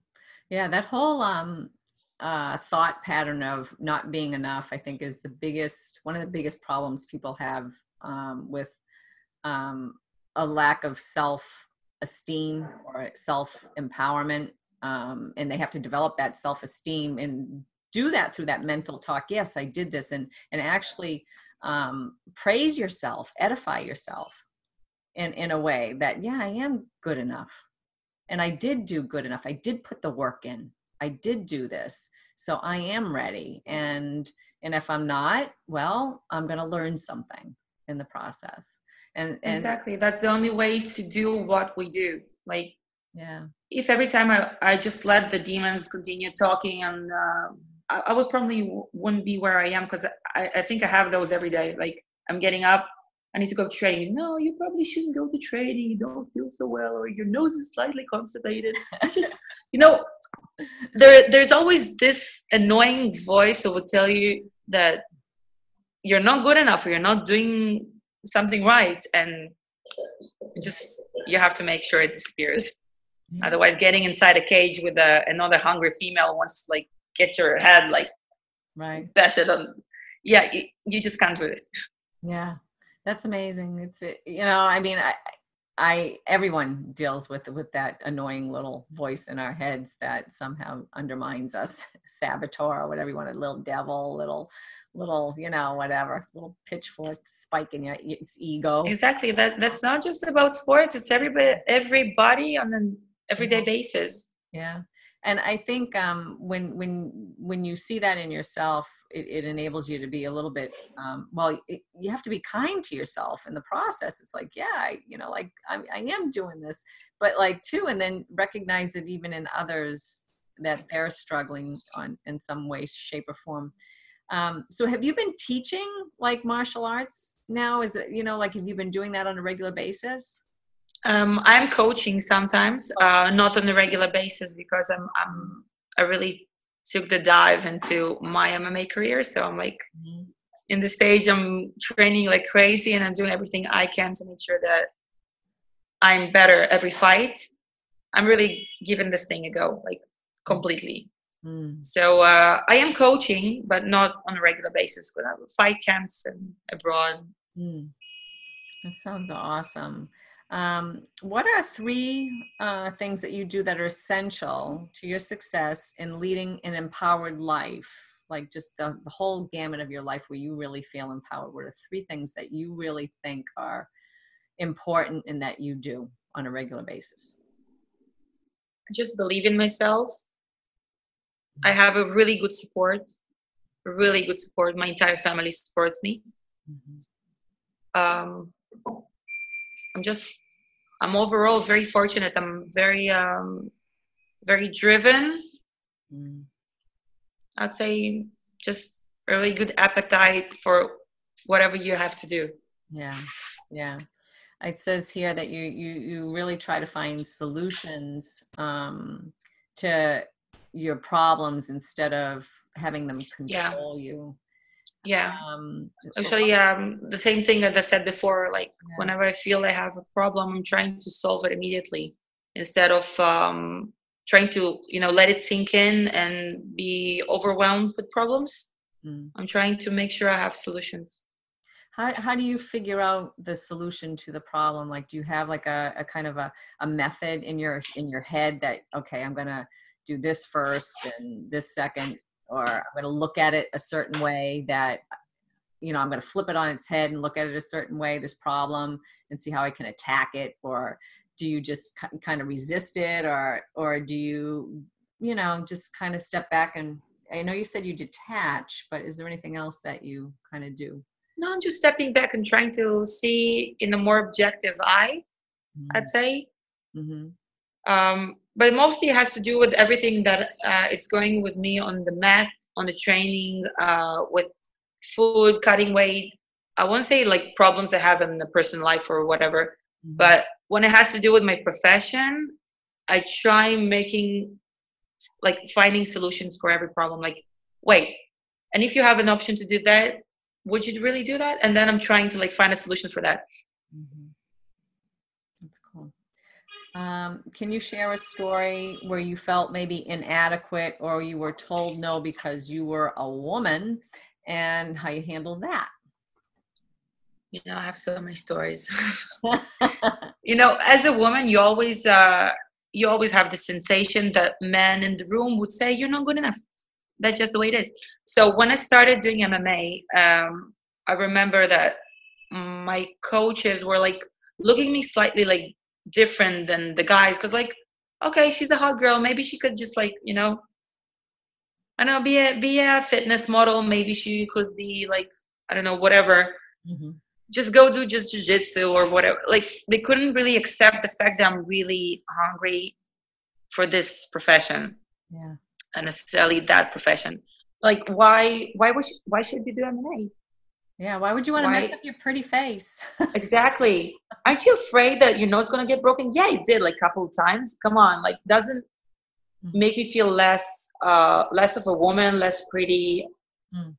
Yeah that whole um uh, thought pattern of not being enough, I think, is the biggest one of the biggest problems people have um, with um, a lack of self esteem or self empowerment, um, and they have to develop that self esteem and do that through that mental talk. Yes, I did this, and and actually um, praise yourself, edify yourself in in a way that yeah, I am good enough, and I did do good enough. I did put the work in I did do this. So I am ready. And and if I'm not, well, I'm going to learn something in the process. And, and exactly, that's the only way to do what we do. Like, yeah, if every time I, I just let the demons continue talking and uh, I, I, would probably w- wouldn't be where I am because I, I think I have those every day. Like I'm getting up, I need to go training. No, you probably shouldn't go to training. You don't feel so well, or your nose is slightly constipated. It's just, you know, there there's always this annoying voice that will tell you that you're not good enough or you're not doing something right, and just you have to make sure it disappears. Yeah. Otherwise, getting inside a cage with a, another hungry female wants to like get your head like right bash it on. Yeah, you, you just can't do it. Yeah that's amazing. It's you know, I mean, I, I everyone deals with with that annoying little voice in our heads that somehow undermines us, saboteur or whatever you want, a little devil, little little you know whatever, little pitchfork spike in your its ego. Exactly. That that's not just about sports. It's everybody everybody on an everyday mm-hmm. basis. Yeah and i think um, when when when you see that in yourself it, it enables you to be a little bit um, well it, you have to be kind to yourself in the process. It's like yeah I, you know like I'm, i am doing this but like too and then recognize that even in others that they're struggling on in some way shape or form. Um, so have you been teaching like martial arts now? Is it you know like have you been doing that on a regular basis? Um, I'm coaching sometimes, uh, not on a regular basis because I'm, I'm I really took the dive into my MMA career. So I'm like mm-hmm. in the stage I'm training like crazy and I'm doing everything I can to make sure that I'm better every fight. I'm really giving this thing a go, like completely. Mm. So uh, I am coaching, but not on a regular basis. But I fight camps and abroad. Mm. That sounds awesome. Um, what are three uh, things that you do that are essential to your success in leading an empowered life? Like just the, the whole gamut of your life where you really feel empowered. What are three things that you really think are important and that you do on a regular basis? I just believe in myself. I have a really good support, really good support. My entire family supports me. Mm-hmm. Um, I'm just I'm overall very fortunate. I'm very um, very driven. Mm. I'd say just really good appetite for whatever you have to do. Yeah, yeah. It says here that you you you really try to find solutions um, to your problems instead of having them control yeah. you yeah. Um, actually um, the same thing as i said before like yeah. whenever i feel i have a problem i'm trying to solve it immediately instead of um, trying to you know let it sink in and be overwhelmed with problems. Mm. i'm trying to make sure i have solutions. How, how do you figure out the solution to the problem? Like do you have like a, a kind of a, a method in your in your head that okay i'm gonna do this first and this second or I'm going to look at it a certain way that you know i'm going to flip it on its head and look at it a certain way this problem and see how i can attack it or do you just kind of resist it or or do you you know just kind of step back and i know you said you detach but is there anything else that you kind of do no i'm just stepping back and trying to see in a more objective eye mm-hmm. i'd say mm-hmm. um, but mostly it has to do with everything that uh, it's going with me on the mat on the training uh, with food cutting weight. I won't say like problems i have in the personal life or whatever mm-hmm. but when it has to do with my profession i try making like finding solutions for every problem. Like wait and if you have an option to do that would you really do that? And then i'm trying to like find a solution for that mm-hmm. Um, can you share a story where you felt maybe inadequate or you were told no because you were a woman and how you handled that? You know, I have so many stories. you know, as a woman, you always uh, you always have the sensation that men in the room would say you're not good enough. That's just the way it is. So when I started doing MMA, um, I remember that my coaches were like looking me slightly like different than the guys because like okay she's a hot girl maybe she could just like you know i don't know be a be a fitness model maybe she could be like i don't know whatever. Mm-hmm. just go do just jiu-jitsu or whatever like they couldn't really accept the fact that i'm really hungry for this profession. Yeah. And necessarily that profession. Like why why was why should you do mma yeah, why would you want to mess up your pretty face? exactly. Aren't you afraid that your nose is gonna get broken? Yeah, it did like a couple of times. Come on, like doesn't mm. make me feel less uh less of a woman, less pretty. Mm.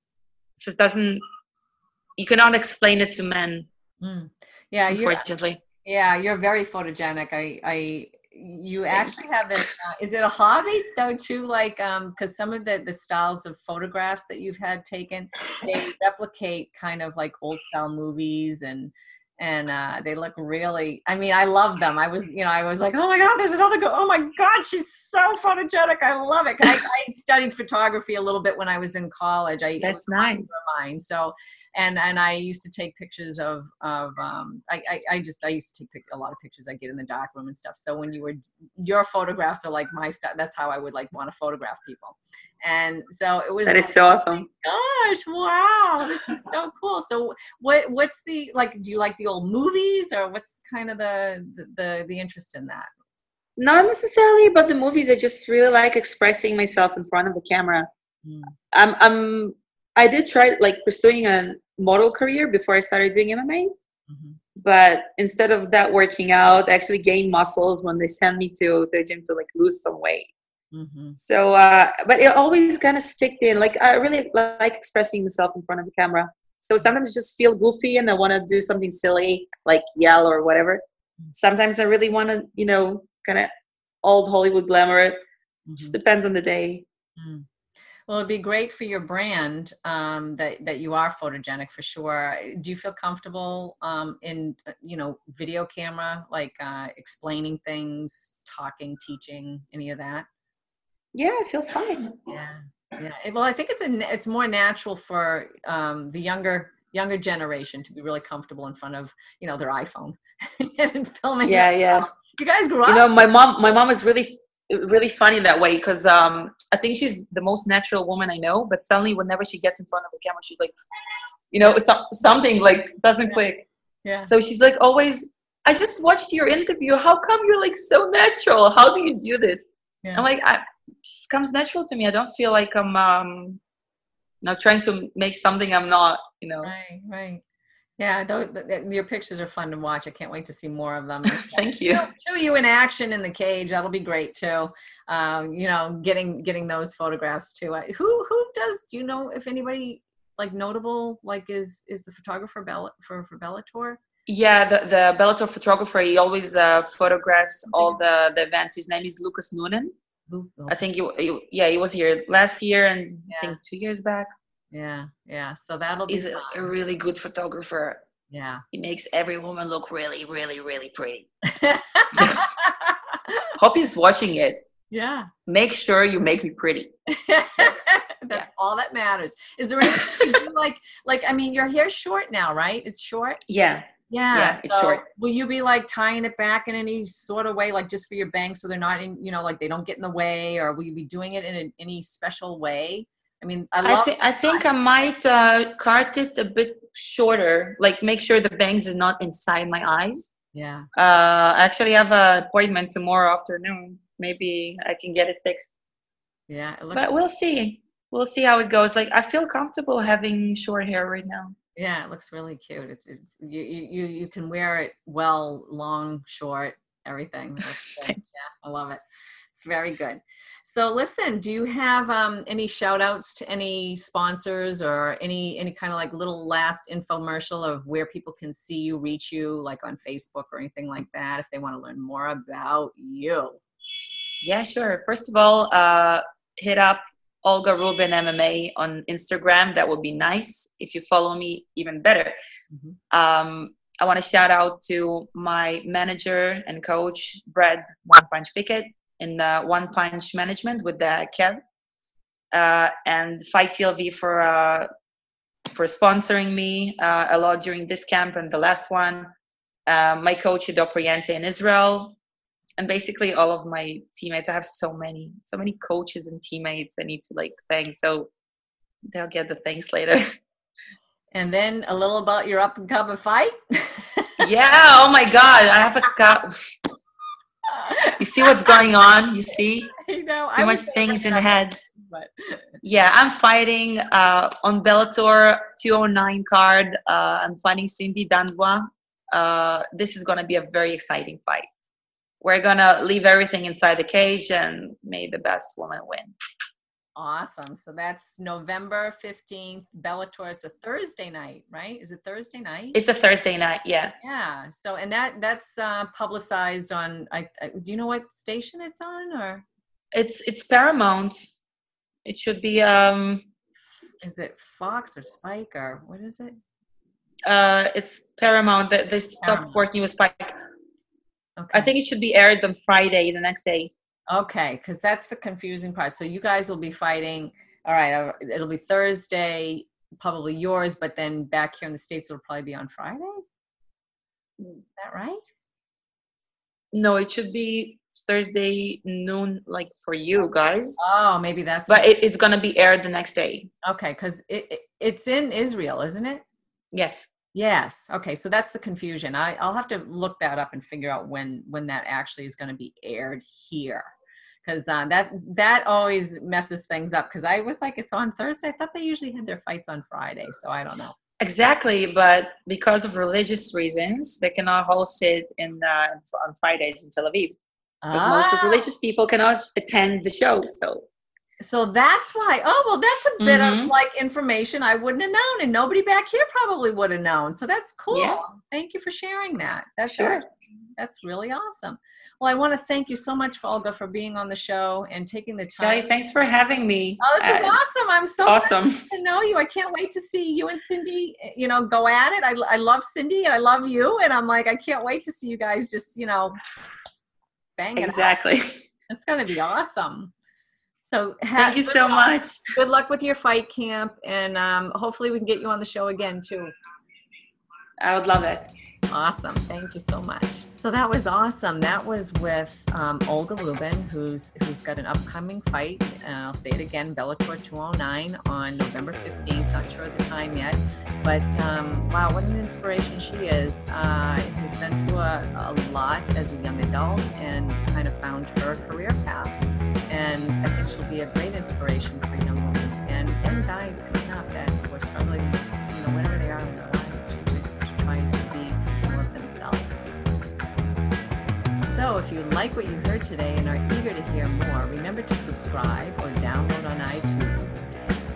Just doesn't you cannot explain it to men. Mm. Yeah, unfortunately. You're, yeah, you're very photogenic. I I you actually have this uh, is it a hobby though too? Like um because some of the the styles of photographs that you've had taken they replicate kind of like old style movies and and uh, they look really i mean i love them. I was you know i was like oh my god there's another girl oh my god she's so photogenic. I love it. I, I, studied photography a little bit when i was in college. I that's nice. mine so and and i used to take pictures of of um I, I, I just i used to take a lot of pictures i get in the dark room and stuff. So when you were your photographs are like my stuff that's how i would like want to photograph people. And so it was that is so awesome. gosh wow this is so cool. So what what's the like do you like the old movies or what's kind of the the the, the interest in that? Not necessarily about the movies i just really like expressing myself in front of the camera. Mm. i'm i'm i did try like pursuing a model career before i started doing mma mm-hmm. but instead of that working out I actually gained muscles when they sent me to the gym to like lose some weight Mm-hmm. So, uh, but it always kind of sticked in. Like I really like expressing myself in front of the camera. So sometimes I just feel goofy and I want to do something silly, like yell or whatever. Mm-hmm. Sometimes I really want to, you know, kind of old Hollywood glamour. It mm-hmm. just depends on the day. Well, it'd be great for your brand um, that that you are photogenic for sure. Do you feel comfortable um, in uh, you know video camera, like uh, explaining things, talking, teaching, any of that? Yeah, I feel fine. Yeah, yeah. Well, I think it's a, it's more natural for um, the younger younger generation to be really comfortable in front of you know their iPhone and filming. Yeah, yeah. You guys grew up. You know, my mom my mom is really really funny that way because um, I think she's the most natural woman I know. But suddenly, whenever she gets in front of the camera, she's like, you know, so, something like doesn't click. Yeah. So she's like always. I just watched your interview. How come you're like so natural? How do you do this? Yeah. I'm like, I, just comes natural to me. I don't feel like I'm um not trying to make something I'm not, you know. Right, right. Yeah, th- th- your pictures are fun to watch. I can't wait to see more of them. Thank you. Show you in action in the cage. That'll be great too. Um, you know, getting getting those photographs too. who who does? Do you know if anybody like notable like is is the photographer Bell for for Bellator? Yeah, the the Bellator photographer. He always uh, photographs all the the events. His name is Lucas Noonan. I think you, you, yeah, he was here last year and yeah. I think two years back. Yeah, yeah. So that'll be. He's a, a, really good photographer. Yeah, he makes every woman look really, really, really pretty. Hope he's watching it. Yeah. Make sure you make me pretty. That's yeah. all that matters. Is there anything like, like? I mean, your hair's short now, right? It's short. Yeah. Yeah, yeah so it's short. Will you be like tying it back in any sort of way, like just for your bangs, so they're not in, you know, like they don't get in the way, or will you be doing it in a, any special way? I mean, I, I, th- I think I might uh, cut it a bit shorter, like make sure the bangs is not inside my eyes. Yeah. Uh, I actually have an appointment tomorrow afternoon. Maybe I can get it fixed. Yeah, it but we'll see. We'll see how it goes. Like I feel comfortable having short hair right now. Yeah, it looks really cute. It's it, you you you can wear it well, long, short, everything. yeah, I love it. Very good. So listen, do you have um, any shout outs to any sponsors or any any kind of like little last infomercial of where people can see you, reach you, like on Facebook or anything like that, if they want to learn more about you? Yeah, sure. First of all, uh, hit up Olga Rubin MMA on Instagram. That would be nice. If you follow me, even better. Mm-hmm. Um, I want to shout out to my manager and coach, Brad One Punch Pickett, in the One Punch Management with the Kev, uh, and Fight TLV for uh, for sponsoring me uh, a lot during this camp and the last one. Uh, my coach Udo Priente in Israel, and basically all of my teammates. I have so many, so many coaches and teammates I need to like thank. So they'll get the thanks later. And then a little about your up and coming fight. yeah. Oh my God. I have a cup. You see what's going on? You see? You know, too I much things in the head. But yeah, I'm fighting uh, on Bellator 209 card. Uh, I'm fighting Cindy Dandois. Uh, this is going to be a very exciting fight. We're going to leave everything inside the cage and may the best woman win. Awesome. So that's November 15th, Bellator. It's a Thursday night, right? Is it Thursday night? It's a Thursday night, yeah. Yeah. So and that that's uh publicized on I, I do you know what station it's on or It's it's Paramount. It should be um is it Fox or Spike or what is it? Uh it's Paramount. They, they stopped Paramount. working with Spike. Okay. I think it should be aired on Friday the next day. Okay, because that's the confusing part. So you guys will be fighting. All right, uh, it'll be Thursday, probably yours, but then back here in the states, it'll probably be on Friday. Is that right? No, it should be Thursday noon, like for you guys. Oh, maybe that's. But it, it's gonna be aired the next day. Okay, because it, it, it's in Israel, isn't it? Yes. Yes. Okay. So that's the confusion. I, I'll have to look that up and figure out when when that actually is going to be aired here because uh, that that always messes things up. Because I was like, it's on Thursday. I thought they usually had their fights on Friday, so I don't know. Exactly, but because of religious reasons, they cannot host it in uh, on Fridays in Tel Aviv because ah. most of ah. religious people cannot attend the show. So so that's why oh well that's a bit mm-hmm. of like information i wouldn't have known and nobody back here probably would have known so that's cool yeah. thank you for sharing that that's sure that's really awesome. Well i want to thank you so much olga for being on the show and taking the time. Shelly, thanks for having me. Oh this is uh, awesome. I'm so awesome. to know you. I can't wait to see you and cindy you know go at it. I, I love cindy. I love you. And i'm like i can't wait to see you guys just you know bang exactly. It's going to be awesome. So ha- thank you so luck. much. Good luck with your fight camp, and um, hopefully we can get you on the show again too. I would love it. Awesome. Thank you so much. So that was awesome. That was with um, Olga Rubin, who's who's got an upcoming fight. And I'll say it again, Bellator 209 on November 15th. Not sure of the time yet, but um, wow, what an inspiration she is. Uh, has been through a, a lot as a young adult and kind of found her career path and I think she'll be a great inspiration for young women and young guys coming up that are struggling, you know, wherever they are So, if you like what you heard today and are eager to hear more, remember to subscribe or download on iTunes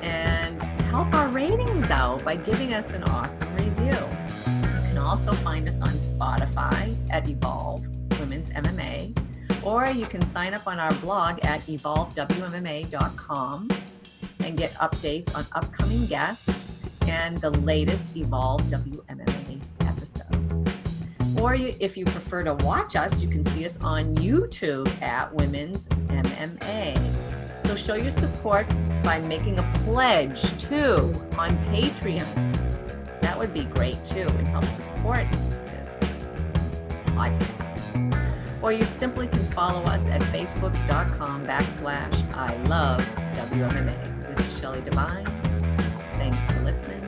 and help our ratings out by giving us an awesome review. You can also find us on Spotify at Evolve Women's MMA or you can sign up on our blog at evolvewmma.com and get updates on upcoming guests and the latest Evolve WMMA episode. Or you, if you prefer to watch us, you can see us on YouTube at Women's MMA. So show your support by making a pledge too on Patreon. That would be great too and help support this podcast or you simply can follow us at facebook.com backslash I love WMMA. This is Shelly Devine. Thanks for listening